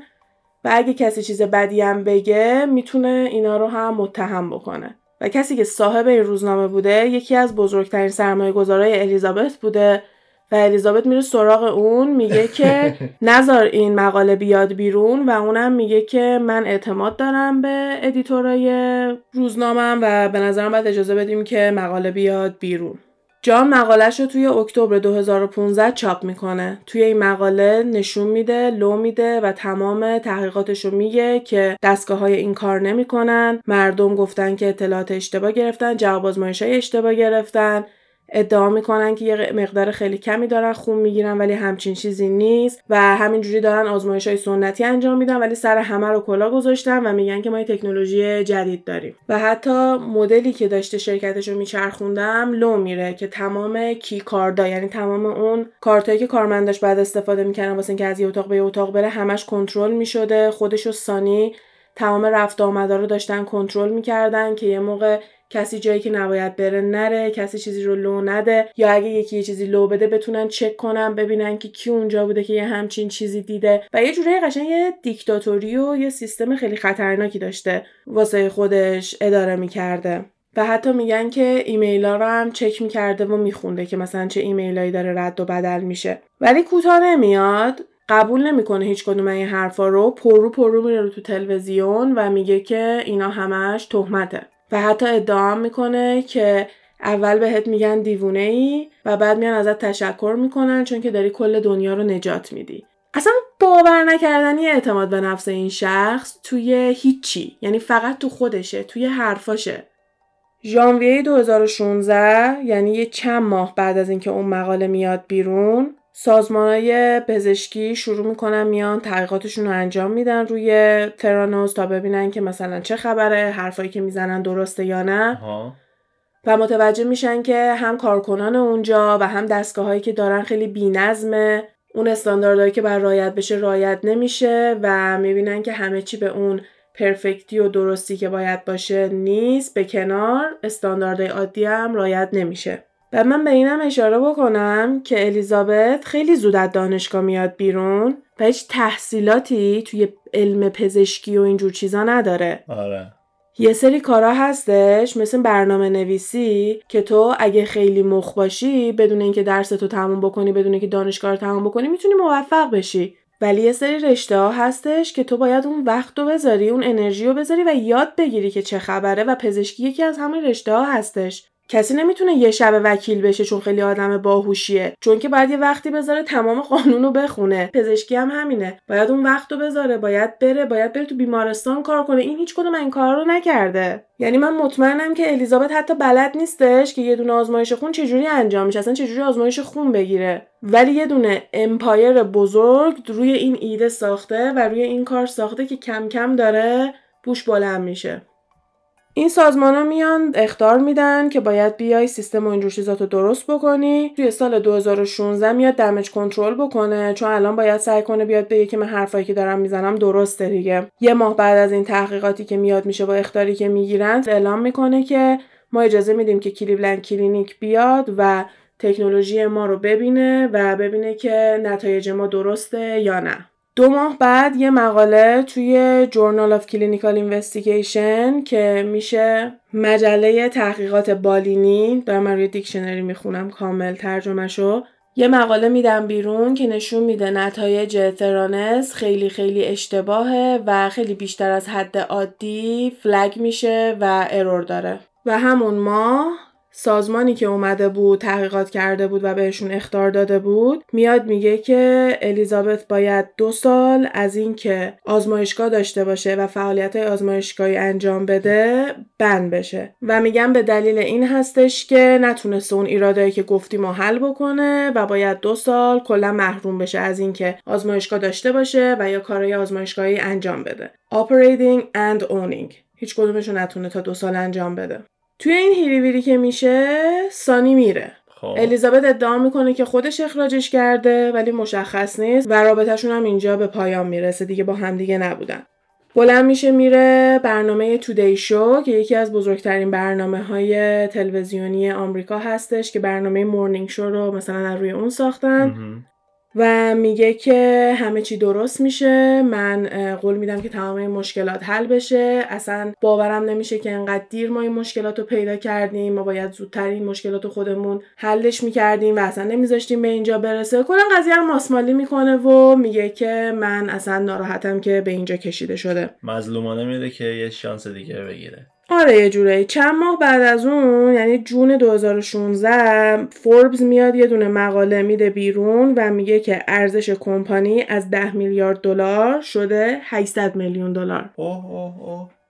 و اگه کسی چیز بدی هم بگه می‌تونه اینا رو هم متهم بکنه. و کسی که صاحب این روزنامه بوده یکی از بزرگترین سرمایه گذارای الیزابت بوده و الیزابت میره سراغ اون میگه که نذار این مقاله بیاد بیرون و اونم میگه که من اعتماد دارم به editor ای روزنامه و به نظرم باید اجازه بدیم که مقاله بیاد بیرون. جان مقالش رو توی اکتبر 2015 چاپ می‌کنه. توی این مقاله نشون میده، لو میده و تمام تحقیقاتش رو میگه که دستگاه‌های این کار نمی‌کنن. مردم گفتن که اطلاعات اشتباه گرفتن، جواب آزمایش های اشتباه گرفتن. ادعا می‌کنن که یه مقدار خیلی کمی دارن خون می‌گیرن ولی همچین چیزی نیست و همینجوری دارن آزمایش های سنتی انجام میدن ولی سر همه رو کلا گذاشتن و میگن که ما یه تکنولوژی جدید داریم. و حتی مدلی که داشته شرکتش رو میچرخوندم لو میره که تمام کی کاردا یعنی تمام اون کارتایی که کارمنداش بعد استفاده می‌کردن واسه اینکه از یه اتاق به یه اتاق بره همش کنترل می‌شده. خودش و سانی تمام رفت آمدا رو داشتن کنترل می‌کردن که یه موقع کسی جایی که نباید بره نره کسی چیزی رو لو نده. یا اگه یکی یه چیزی لو بده بتونن چک کنن ببینن که کی اونجا بوده که یه همچین چیزی دیده. و یه جوری قشنگ یه دیکتاتوری و یه سیستم خیلی خطرناکی داشته واسه خودش اداره می‌کرده. و حتی میگن که ایمیل ها رو هم چک می‌کرده و میخونده که مثلا چه ایمیلایی داره رد و بدل میشه. ولی کوتاه نمیاد قبول نمی‌کنه هیچ کدوم این حرفا رو. پررو پررو میره رو تو تلویزیون و میگه که اینا همش تهمته. و حتی ادعا می‌کنه که اول بهت میگن دیوونه ای و بعد میان ازت تشکر می‌کنن چون که داری کل دنیا رو نجات میدی. اصلا باور نکردنی اعتماد به نفس این شخص توی هیچی یعنی فقط تو خودشه توی حرفاشه. ژانویه 2016 یعنی یه چند ماه بعد از اینکه اون مقاله میاد بیرون های پزشکی شروع می‌کنن میان تحقیقاتشون رو انجام میدن روی ترانوس تا ببینن که مثلا چه خبره حرفایی که می‌زنن درسته یا نه. و متوجه میشن که هم کارکنان اونجا و هم دستگاه هایی که دارن خیلی بینظمه. اون استانداردهایی که بر رایت بشه رایت نمیشه و می‌بینن که همه چی به اون پرفکتی و درستی که باید باشه نیست به کنار استانداردهای عادی هم رایت نمیشه. و من به اینم اشاره بکنم که الیزابت خیلی زود از دانشگاه میاد بیرون و هیچ تحصیلاتی توی علم پزشکی و اینجور چیزا نداره. آره. یه سری کارا هستش مثل برنامه نویسی که تو اگه خیلی مخ باشی بدون اینکه درس تو تموم بکنی بدون اینکه دانشگاه رو تموم بکنی می‌تونی موفق بشی. ولی یه سری رشته ها هستش که تو باید اون وقت رو بذاری اون انرژی رو بذاری و یاد بگیری که چه خبره و پزشکی یکی از همین رشته ها هستش. کسی نمی‌تونه یه شب وکیل بشه چون خیلی آدم باهوشیه. چون که باید یه وقتی بذاره تمام قانون رو بخونه. پزشکی هم همینه. باید اون وقت رو بذاره باید بره باید بره تو بیمارستان کار کنه. این هیچ کدوم این کار رو نکرده. یعنی من مطمئنم که الیزابت حتی بلد نیستش که یه دونه آزمایش خون چجوری انجام میشه. اصلا چجوری آزمایش خون بگیره. ولی یه دونه امپایر بزرگ روی این ایده ساخته و روی این کار ساخته که کم کم داره بوش بلند میشه. این سازمان ها میان اختار میدن که باید بیای سیستم و اینجور چیزات رو درست بکنی. توی سال 2016 میاد دمج کنترل بکنه چون الان باید سعی کنه بیاد بگه که من حرفایی که دارم می‌زنم درسته دیگه. یه ماه بعد از این تحقیقاتی که میاد میشه با اختاری که می‌گیرن اعلام می‌کنه که ما اجازه میدیم که کلیولند کلینیک بیاد و تکنولوژی ما رو ببینه و ببینه که نتایج ما درسته یا نه. دو ماه بعد یه مقاله توی Journal of Clinical Investigation که میشه مجله تحقیقات بالینی دارم از روی دیکشنری می‌خونم کامل ترجمهشو. یه مقاله میدن بیرون که نشون میده نتایج ترانوس خیلی خیلی اشتباهه و خیلی بیشتر از حد عادی flag میشه و error داره. و همون ماه سازمانی که اومده بود تحقیقات کرده بود و بهشون اختار داده بود میاد میگه که الیزابت باید دو سال از اینکه آزمایشگاه داشته باشه و فعالیت های آزمایشگاهی انجام بده بند بشه. و میگم به دلیل این هستش که نتونسته اون ایرادایی که گفتیم حل بکنه و باید دو سال کلا محروم بشه از اینکه آزمایشگاه داشته باشه و یا کارهای آزمایشگاهی انجام بده. Operating and owning. هیچ کدومشو نتونه تا دو سال انجام بده. توی این هیریویری که میشه سانی میره. خب. الیزابت ادعا می‌کنه که خودش اخراجش کرده ولی مشخص نیست و رابطهشون هم اینجا به پایان می‌رسه. دیگه با همدیگه نبودن. بلند میشه میره برنامه تودی شو که یکی از بزرگترین برنامه های تلویزیونی آمریکا هستش که برنامه مورنینگ شو رو مثلا از روی اون ساختن. و میگه که همه چی درست میشه. من قول میدم که تمام این مشکلات حل بشه. اصلا باورم نمیشه که انقدر دیر ما این مشکلات رو پیدا کردیم. ما باید زودتر این مشکلات رو خودمون حلش می‌کردیم و اصلا نمیذاشتیم به اینجا برسه. کلا قضیه رو ماسمالی می‌کنه و میگه که من اصلا ناراحتم که به اینجا کشیده شده. مظلومانه میره که یه شانس دیگه بگیره. آره یه جوره. چند ماه بعد از اون یعنی جون 2016 فوربز میاد یه دونه مقاله میده بیرون و میگه که ارزش کمپانی از 10 میلیارد دلار شده 800 میلیون دلار.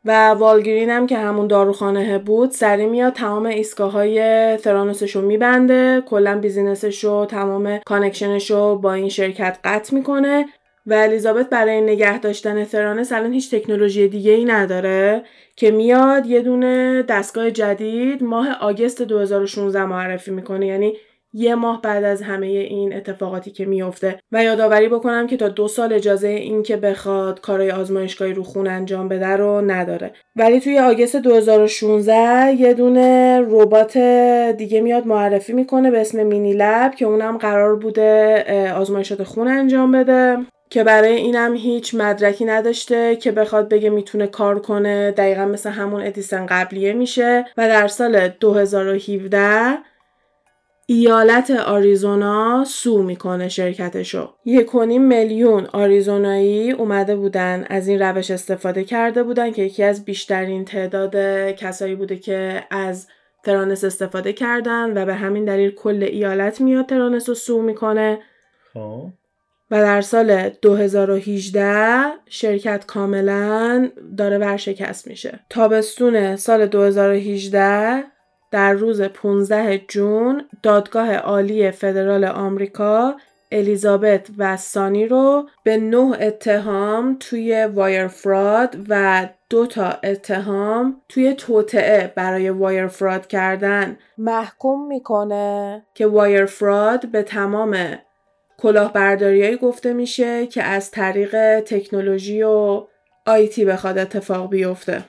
و والگرین هم که همون داروخانه بود سریع میاد تمام ایستگاه های ترانوسش رو میبنده. کلا business ش رو تمام connection ش رو با این شرکت قطع می‌کنه. و الیزابت برای نگه داشتن ترانس الان هیچ تکنولوژی دیگه ای نداره که میاد یه دونه دستگاه جدید ماه آگست 2016 معرفی می‌کنه. یعنی یه ماه بعد از همه این اتفاقاتی که میفته و یادآوری بکنم که تا دو سال اجازه این که بخواد کارهای آزمایشگاهی رو خون انجام بده رو نداره. ولی توی آگست 2016 یه دونه ربات دیگه میاد معرفی می‌کنه به اسم مینی لب که اونم قرار بوده آزمایشات خون انجام بده. که برای اینم هیچ مدرکی نداشته که بخواد بگه می‌تونه کار کنه. دقیقا مثل همون ادیسن قبلیه میشه. و در سال 2017 ایالت آریزونا سو می‌کنه شرکتشو. یک و نیم میلیون آریزونایی اومده بودن از این روش استفاده کرده بودن که یکی از بیشترین تعداد کسایی بوده که از ترانس استفاده کردن و به همین دلیل کل ایالت میاد ترانس رو سو می‌کنه. خب. و در سال 2018 شرکت کاملا داره ورشکست میشه. تابستون سال 2018 در روز 15 جون دادگاه عالی فدرال آمریکا الیزابت و سانی رو به نه اتهام توی وایر فراد و دو تا اتهام توی توطعه برای وایر فراد کردن محکوم می‌کنه که وایر فراد به تمام کلاهبرداریایی گفته میشه که از طریق تکنولوژی و آیتی بخواد اتفاق بیفته.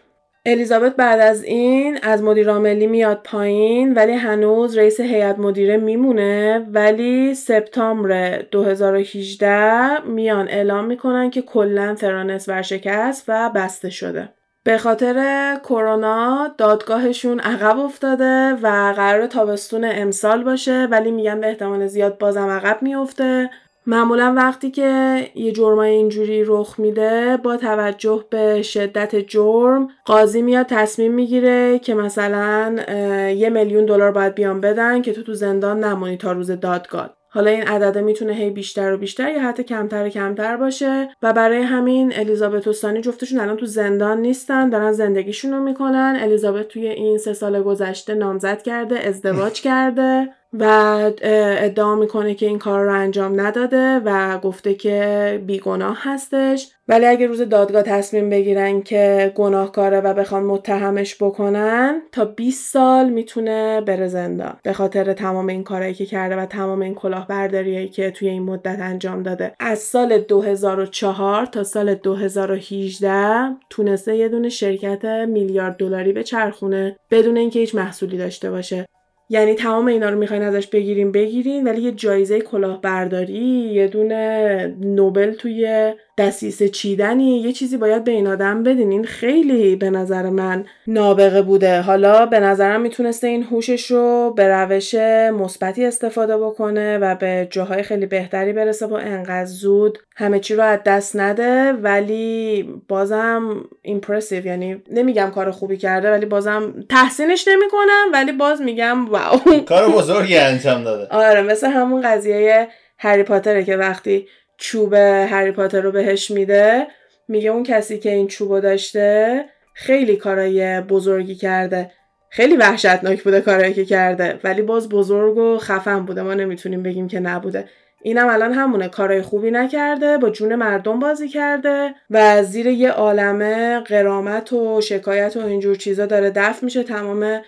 الیزابت بعد از این از مدیر عاملی میاد پایین ولی هنوز رئیس هیئت مدیره میمونه ولی سپتامبر 2018 میان اعلام می‌کنن که کلا ترانس ورشکست و بسته شده. به خاطر کرونا دادگاهشون عقب افتاده و قرار تابستون امسال باشه ولی میگن به احتمال زیاد بازم عقب میفته معمولا وقتی که یه جرمای اینجوری رخ میده با توجه به شدت جرم قاضی میاد تصمیم می‌گیره که مثلا یه میلیون دلار باید بیان بدن که تو تو زندان نمونی تا روز دادگاه. حالا این عدده می‌تونه هی بیشتر و بیشتر یا حتی کمتر و کمتر باشه. و برای همین الیزابت و سانی جفتشون الان تو زندان نیستن دارن زندگیشون رو می‌کنن. الیزابت توی این سه سال گذشته نامزد کرده ازدواج کرده. و ادعا می‌کنه که این کار رو انجام نداده و گفته که بیگناه هستش. ولی اگه روز دادگاه تصمیم بگیرن که گناهکاره و بخوان متهمش بکنن تا 20 سال می‌تونه بره زندان. به خاطر تمام این کارهایی که کرده و تمام این کلاهبرداریایی که توی این مدت انجام داده. از سال 2004 تا سال 2018 تونسته یه دونه شرکت میلیارد دلاری به چرخونه بدون اینکه هیچ محصولی داشته باشه. یعنی تمام اینا رو می‌خواین ازش بگیرین بگیرین ولی یه جایزه کلاهبرداری یه دونه نوبل توی دستیسه چیدنی یه چیزی باید به این آدم بدین. این خیلی به نظر من نابغه بوده. حالا به نظرم می‌تونسته این هوشش رو به روش مثبتی استفاده بکنه و به جاهای خیلی بهتری برسه و انقدر زود همه چی رو از دست نده. ولی بازم ایمپرسیو یعنی نمیگم کار خوبی کرده ولی بازم تحسینش نمی‌کنم. ولی باز میگم واو. کار بزرگی انجام داده. آره مثل همون قضیه هری پاتره که وقتی چوب هری پاتر رو بهش میده. میگه اون کسی که این چوبو داشته خیلی کارای بزرگی کرده. خیلی وحشتناک بوده کارایی که کرده. ولی باز بزرگ و خفن بوده. ما نمی‌تونیم بگیم که نبوده. اینم الان همونه کارای خوبی نکرده با جون مردم بازی کرده و زیر یه عالمه قرامت و شکایت و اینجور چیزا داره. دفع میشه تمام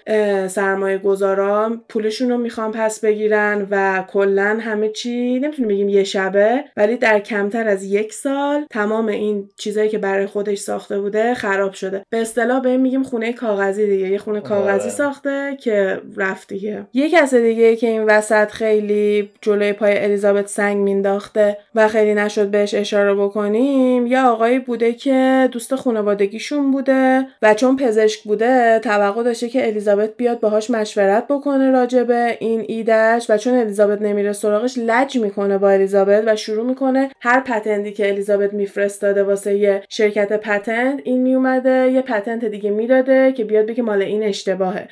سرمایه گذاران پولشون رو می‌خوان پس بگیرن و کلا همه چی. نمی‌تونیم بگیم یه شبه ولی در کمتر از یک سال تمام این چیزایی که برای خودش ساخته بوده خراب شده. به اصطلاح به میگیم خونه کاغذی دیگه. یه خونه کاغذی آره. ساخته که رفت دیگه. یه کس دیگه که این وسط خیلی جلوی پای الیزابت سنگ مینداخته و خیلی نشد بهش اشاره بکنیم یا آقایی بوده که دوست خانوادگیشون بوده و چون پزشک بوده توقع داشته که الیزابت بیاد باهاش مشورت بکنه راجبه این ایدهش و چون الیزابت نمیره سراغش لج می‌کنه با الیزابت و شروع می‌کنه هر پتنتی که الیزابت میفرستاده واسه یه شرکت پتنت این میومده یه پتنت دیگه می‌داده که بیاد بگه مال این اشتباهه.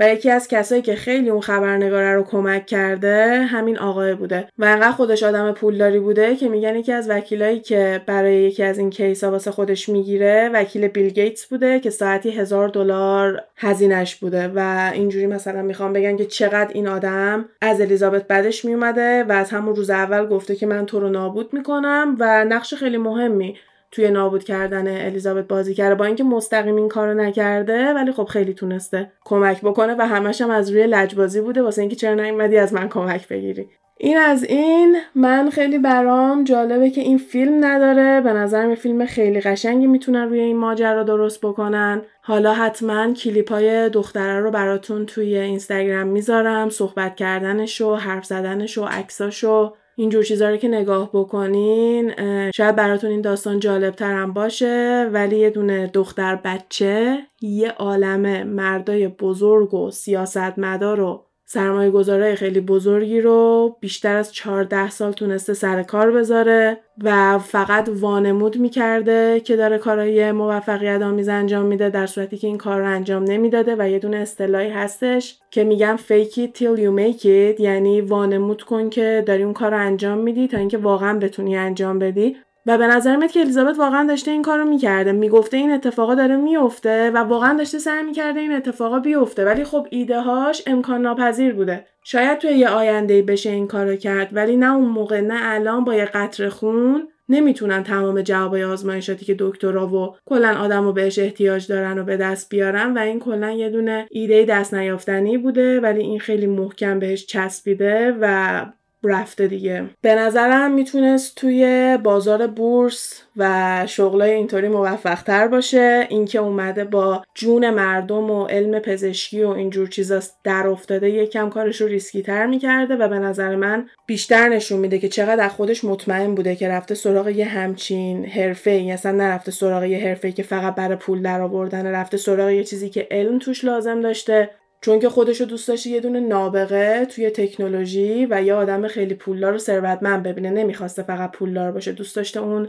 و یکی از کسایی که خیلی اون خبرنگاره رو کمک کرده همین آقای بوده. و انقدر خودش آدم پولداری بوده که میگن یکی از وکیلایی که برای یکی از این کیسا واسه خودش می‌گیره وکیل بیل گیتس بوده که ساعتی هزار دلار هزینش بوده. و اینجوری مثلا می‌خوام بگن که چقدر این آدم از الیزابت بدش میومده و از همون روز اول گفته که من تو رو نابود می‌کنم و نقش خیلی مهمی توی نابود کردن الیزابت بازی کرده با اینکه مستقیم این کارو نکرده ولی خب خیلی تونسته کمک بکنه و همش هم از روی لجبازی بوده واسه اینکه چرا نیومدی از من کمک بگیری. این از این من خیلی برام جالبه که این فیلم نداره. به نظرم فیلم خیلی قشنگی می‌تونن روی این ماجرا درست بکنن. حالا حتما کلیپ های دختره رو براتون توی اینستاگرام می‌ذارم. صحبت کردنش و حرف زدنش و عکساشو. اینجور چیزا رو که نگاه بکنین شاید براتون این داستان جالب ترم باشه ولی یه دونه دختر بچه یه عالمه مردای بزرگ و سیاستمدار و سرمایه گذاره خیلی بزرگی رو بیشتر از 14 سال تونسته سر کار بذاره و فقط وانمود می‌کرده که داره کارهای موفقیت آمیز انجام میده در صورتی که این کار رو انجام نمی‌داده و یه دونه اصطلاحی هستش که میگن fake it till you make it یعنی وانمود کن که داری اون کار رو انجام میدی تا اینکه واقعا بتونی انجام بدی. و به نظر میاد که الیزابت واقعا داشته این کارو می‌کرده. می‌گفته این اتفاقا داره میفته و واقعا داشته سعی می‌کرده این اتفاقا بیفته. ولی خب ایده هاش امکان ناپذیر بوده. شاید توی یه آینده بشه این کارو کرد ولی نه اون موقع نه الان با یه قطر خون نمی‌تونن تمام جوابای آزمایشاتی که دکترا و کلا آدم رو بهش احتیاج دارن و به دست بیارن و این کلا یه دونه ایده دست نیافتنی بوده ولی این خیلی محکم بهش چسبیده و رفته دیگه. به نظرم می‌تونست توی بازار بورس و شغلای اینطوری موفق تر باشه. اینکه اومده با جون مردم و علم پزشکی و اینجور چیزا در افتاده یکم کارش رو ریسکی تر می‌کرده و به نظر من بیشتر نشون میده که چقدر از خودش مطمئن بوده که رفته سراغ یه همچین حرفه ای اصلا نرفته سراغ یه حرفه که فقط برای پول در آوردن رفته سراغ یه چیزی که علم توش لازم داشته. چون که خودشو دوست داشته یه دونه نابغه توی تکنولوژی و یه آدم خیلی پولدار و ثروتمند ببینه. نمی‌خواسته فقط پولدار باشه. دوست داشته اون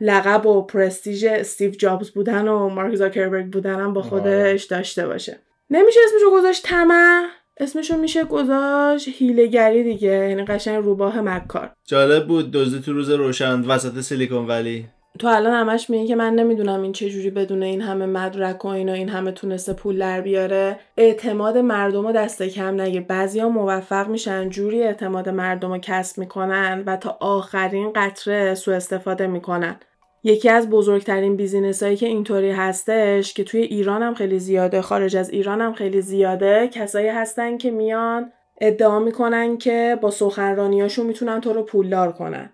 لقب و پرستیژ استیو جابز بودن و مارک زاکربرگ بودن هم با آره. خودش داشته باشه. نمیشه اسمشو گذاشت طمع. اسمشو میشه گذاشت هیلگری دیگه. یعنی قشنگ روباه مکار. جالب بود. دوزی تو روز روشن وسط سیلیکون ولی. تو الان همش میگی که من نمی‌دونم این چه جوری بدون این همه مدرک و اینا این همه تونسته پول در بیاره. اعتماد مردم رو دست کم نگیر. بعضیا موفق میشن جوری اعتماد مردم رو کسب می‌کنن و تا آخرین قطره سوء استفاده می‌کنن. یکی از بزرگترین business هایی که اینطوری هستش که توی ایران هم خیلی زیاده خارج از ایران هم خیلی زیاده کسایی هستن که میان ادعا می‌کنن که با سخنرانیاشون می‌تونن تو رو پولدار کنن.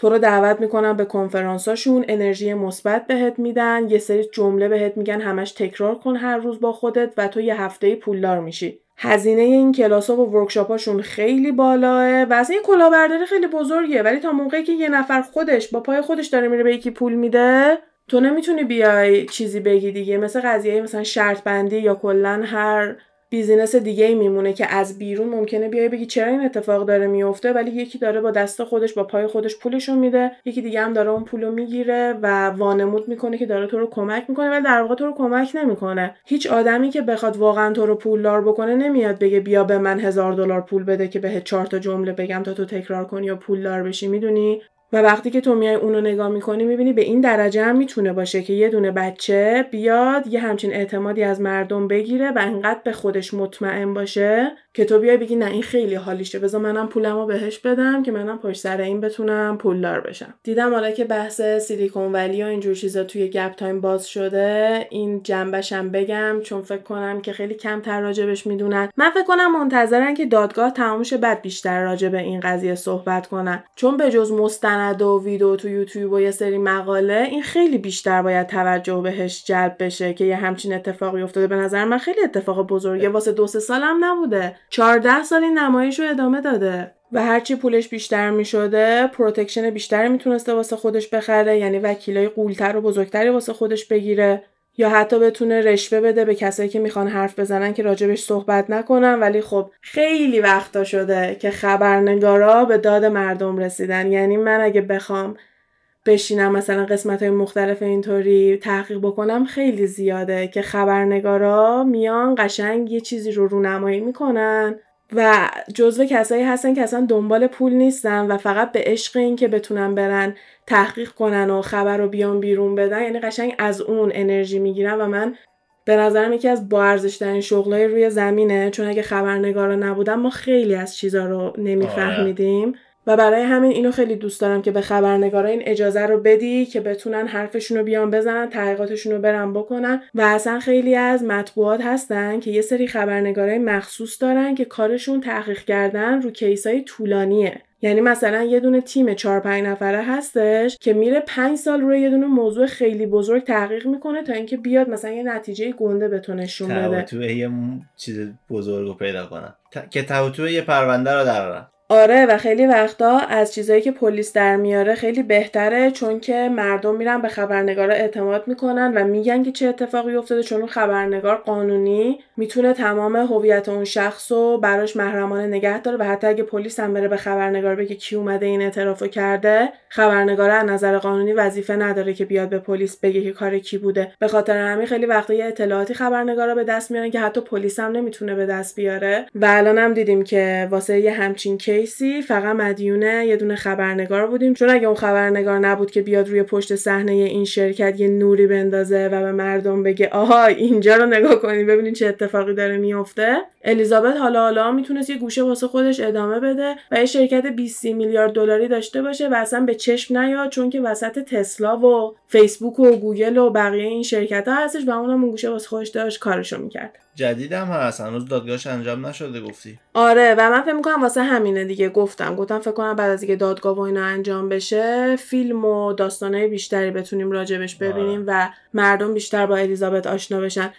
تو رو دعوت می‌کنن به کنفرانساشون انرژی مثبت بهت میدن یه سری جمله بهت میگن همش تکرار کن هر روز با خودت و تو یه هفته پولدار میشی. هزینه این کلاس ها و workshop خیلی بالاه و اصلا این کلاهبرداری خیلی بزرگیه ولی تا موقعی که یه نفر خودش با پای خودش داره میره به یکی پول میده تو نمی‌تونی بیای چیزی بگی دیگه مثل قضیه مثلا شرط بندی یا کلا هر بیزینس دیگه ای میمونه که از بیرون ممکنه بیای بگی چرا این اتفاق داره میفته ولی یکی داره با دست خودش با پای خودش پولشو میده یکی دیگه هم داره اون پولو می‌گیره و وانمود می‌کنه که داره تو رو کمک می‌کنه ولی در واقع تو رو کمک نمی‌کنه. هیچ آدمی که بخواد واقعا تو رو پولدار بکنه نمیاد بگه بیا به من هزار دلار پول بده که بهت چهار تا جمله بگم تا تو تکرار کنی یا پولدار بشی. می‌دونی؟ و وقتی که تو میای اونو نگاه می‌کنی می‌بینی به این درجه هم می‌تونه باشه که یه دونه بچه بیاد یه همچین اعتمادی از مردم بگیره و انقدر به خودش مطمئن باشه که تو بیای بگی نه این خیلی حالیشه. بذار منم پولمو بهش بدم که منم پشت سر این بتونم پولدار بشم. دیدم حالا که بحث سیلیکون ولی و اینجور چیزا توی گپ تایم باز شده این جنبشم بگم چون فکر کنم که خیلی کمتر راجبش می‌دونن. من فکر کنم منتظرن که دادگاه تمام شه بعد بیشتر راجع به این قضیه صحبت کنن. چون به جز مستند و ویدیو تو یوتیوب و یه سری مقاله این خیلی بیشتر باید توجه بهش جلب بشه که یه همچین اتفاقی افتاده. به نظر من خیلی اتفاق بزرگه. واسه دو سه سالم نبوده. 14 سال این نمایش رو ادامه داده و هرچی پولش بیشتر می شده protection بیشتری می‌تونسته واسه خودش بخره یعنی وکیلای غولتر و بزرگتری واسه خودش بگیره یا حتی بتونه رشوه بده به کسایی که می‌خوان حرف بزنن که راجبش صحبت نکنن. ولی خب خیلی وقتا شده که خبرنگارا به داد مردم رسیدن. یعنی من اگه بخوام بشینم مثلا قسمت های مختلف اینطوری تحقیق بکنم خیلی زیاده که خبرنگارا میان قشنگ یه چیزی رو رونمایی می‌کنن و جزو کسایی هستن که اصلا دنبال پول نیستن و فقط به عشق این که بتونن برن تحقیق کنن و خبر رو بیان بیرون بدن. یعنی قشنگ از اون انرژی می‌گیرن و من به نظرم یکی از با ارزشترین شغلای روی زمینه. چون اگه خبرنگارا نبودن ما خیلی از چیزا رو نمیفهمیدیم. و برای همین اینو خیلی دوست دارم که به خبرنگارا این اجازه رو بدی که بتونن حرفشون رو بیان بزنن تحقیقاتشون رو برن بکنن و اصلا خیلی از مطبوعات هستن که یه سری خبرنگارای مخصوص دارن که کارشون تحقیق کردن رو کیسای طولانیه. یعنی مثلا یه دونه تیم 4 5 نفره هستش که میره 5 سال روی یه دونه موضوع خیلی بزرگ تحقیق می‌کنه تا اینکه بیاد مثلا یه نتیجه گنده به تو نشون بده. تو یه چیز بزرگ رو پیدا کنن. که تو یه پرونده رو درارن آره و خیلی وقتا از چیزایی که پلیس در میاره خیلی بهتره چون که مردم میرن به خبرنگارا اعتماد می‌کنن و میگن که چه اتفاقی افتاده چون اون خبرنگار قانونی می‌تونه تمام هویت اون شخص رو براش محرمانه نگه داره و حتی اگه پلیس هم بره به خبرنگار بگه کی اومده این اعترافو کرده خبرنگار از نظر قانونی وظیفه نداره که بیاد به پلیس بگه که کار کی بوده. به خاطر همین خیلی وقتا یه اطلاعاتی خبرنگارا به دست میارن که حتی پلیس هم نمی‌تونه به دست بیاره. و الان هم دیدیم که واسه یه همچین کیسی فقط مدیونه یه دونه خبرنگار بودیم. چون اگه اون خبرنگار نبود که بیاد روی پشت صحنه این شرکت یه نوری بندازه و به مردم بگه آها اینجا رو نگاه کنید ببینید چه اتفاقی داره میفته. الیزابت حالا حالا می‌تونست یه گوشه واسه خودش ادامه بده و یه شرکت 20 میلیارد دلاری داشته باشه و اصلا به چشم نیاد چون که وسط تسلا و فیسبوک و گوگل و بقیه این شرکت ها هستش و اونم اون گوشه واسه خودش داشت کارشو می‌کرد. جدیدم هست. هنوز دادگاهش انجام نشده گفتی. آره و من فکر می‌کنم واسه همینه دیگه گفتم. گفتم فکر کنم بعد از اینکه دادگاه و اینا انجام بشه فیلم و داستانهای بیشتری بتونیم راجبش ببینیم و مردم بیشتر با الیزابت آشنا بشن.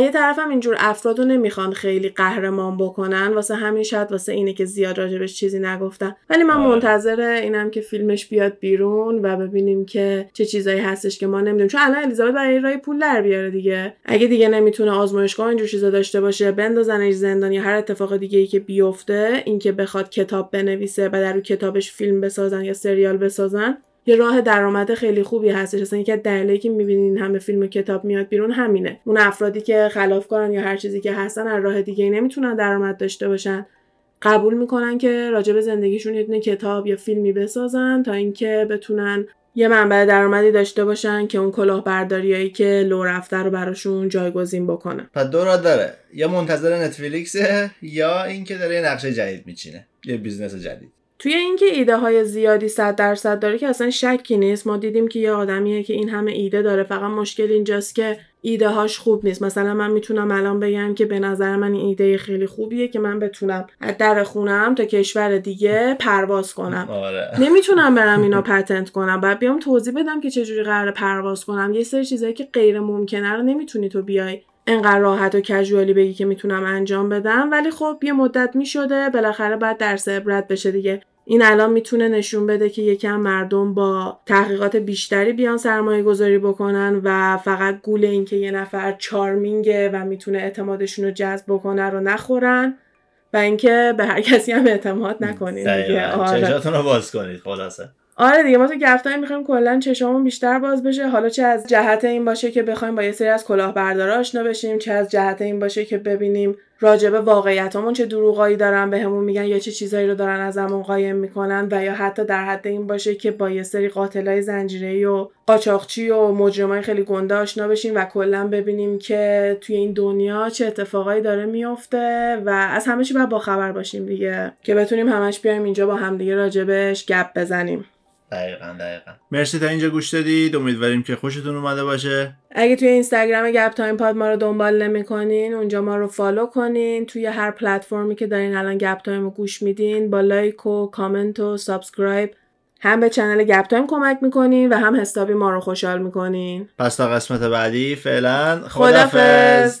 یه طرفم اینجور افراد رو نمی‌خوان خیلی قهرمان بکنن واسه همین شاید واسه اینه که زیاد راجبش چیزی نگفتن. ولی من منتظر اینم که فیلمش بیاد بیرون و ببینیم که چه چیزایی هستش که ما نمی‌دونیم. چون الان الیزابت برای رای پول در بیاره دیگه. اگه دیگه نمی‌تونه آزمایشگاه اینجور چیزا داشته باشه بندازنش زندان یا هر اتفاق دیگه ای که بیفته اینکه بخواد کتاب بنویسه و در رو کتابش فیلم بسازن یا سریال بسازن یه راه درآمد خیلی خوبی هستش. اصلا یکی از دلایلی که می‌بینین همه فیلم و کتاب میاد بیرون همینه. اون افرادی که خلافکارن یا هر چیزی که هستن از راه دیگه نمی‌تونن درآمد داشته باشن. قبول می‌کنن که راجع به زندگیشون یه کتاب یا فیلمی بسازن تا اینکه بتونن یه منبع درآمدی داشته باشن که اون کلاهبرداریایی که لو رفته رو براشون جایگزین بکنه. پس دو راه داره. یا منتظر نتفلیکسه یا اینکه داره یه نقشه جدید میچینه. یه بیزنس جدید. توی اینکه ایده های زیادی صد درصد داره که اصلا شکی نیست. ما دیدیم که یه آدمیه که این همه ایده داره. فقط مشکل اینجاست که ایده هاش خوب نیست. مثلا من می‌تونم الان بگم که به نظر من این ایده خیلی خوبیه که من بتونم از در خونم تا کشور دیگه پرواز کنم. آره. نمی‌تونم برم اینا patent کنم. بعد بیام توضیح بدم که چجوری قرار پرواز کنم. یه سری چیزایی که غیر ممکنه رو نمی‌تونی تو بیای انقدر راحت و کژوالی بگی که می‌تونم انجام بدم. ولی خب یه مدت می‌شده. بالاخره بعد درس عبرت بشه دیگه. این الان می‌تونه نشون بده که یکم مردم با تحقیقات بیشتری بیان سرمایه گذاری بکنن و فقط گول این که یه نفر چارمینگه و می‌تونه اعتمادشون رو جذب بکنه رو نخورن و اینکه به هر کسی هم اعتماد نکنید دیگه. آره. رو باز کنید خلاصه. آره دیگه ما تو گفتایی می‌خوایم کلا چشامون بیشتر باز بشه. حالا چه از جهت این باشه که بخوایم با یه سری از کلاهبردارا آشنا بشیم چه از جهت این باشه که ببینیم راجب واقعیتمون چه دروغایی دارن بهمون میگن یا چه چیزایی رو دارن ازمون قایم می‌کنن و یا حتی در حد این باشه که با یه سری قاتلای زنجیره‌ای و قاچاقچی و مجرمای خیلی گنده آشنا بشیم و کلا ببینیم که توی این دنیا چه اتفاقایی داره میفته و از همه چی باید با باشیم دیگه. که بتونیم همش بیایم اینجا با همدیگه راجبش گپ بزنیم. دقیقا دقیقا. مرسی تا اینجا گوش دادید. امیدواریم که خوشتون اومده باشه. اگه توی اینستاگرام گپ تایم پاد ما رو دنبال نمی‌کنین اونجا ما رو follow کنین. توی هر پلتفرمی که دارین الان گپ تایم رو گوش میدین با like و کامنت و subscribe. هم به channel گپ تایم کمک می‌کنین و هم حسابی ما رو خوشحال می‌کنین. پس تا قسمت بعدی فعلا خدافظ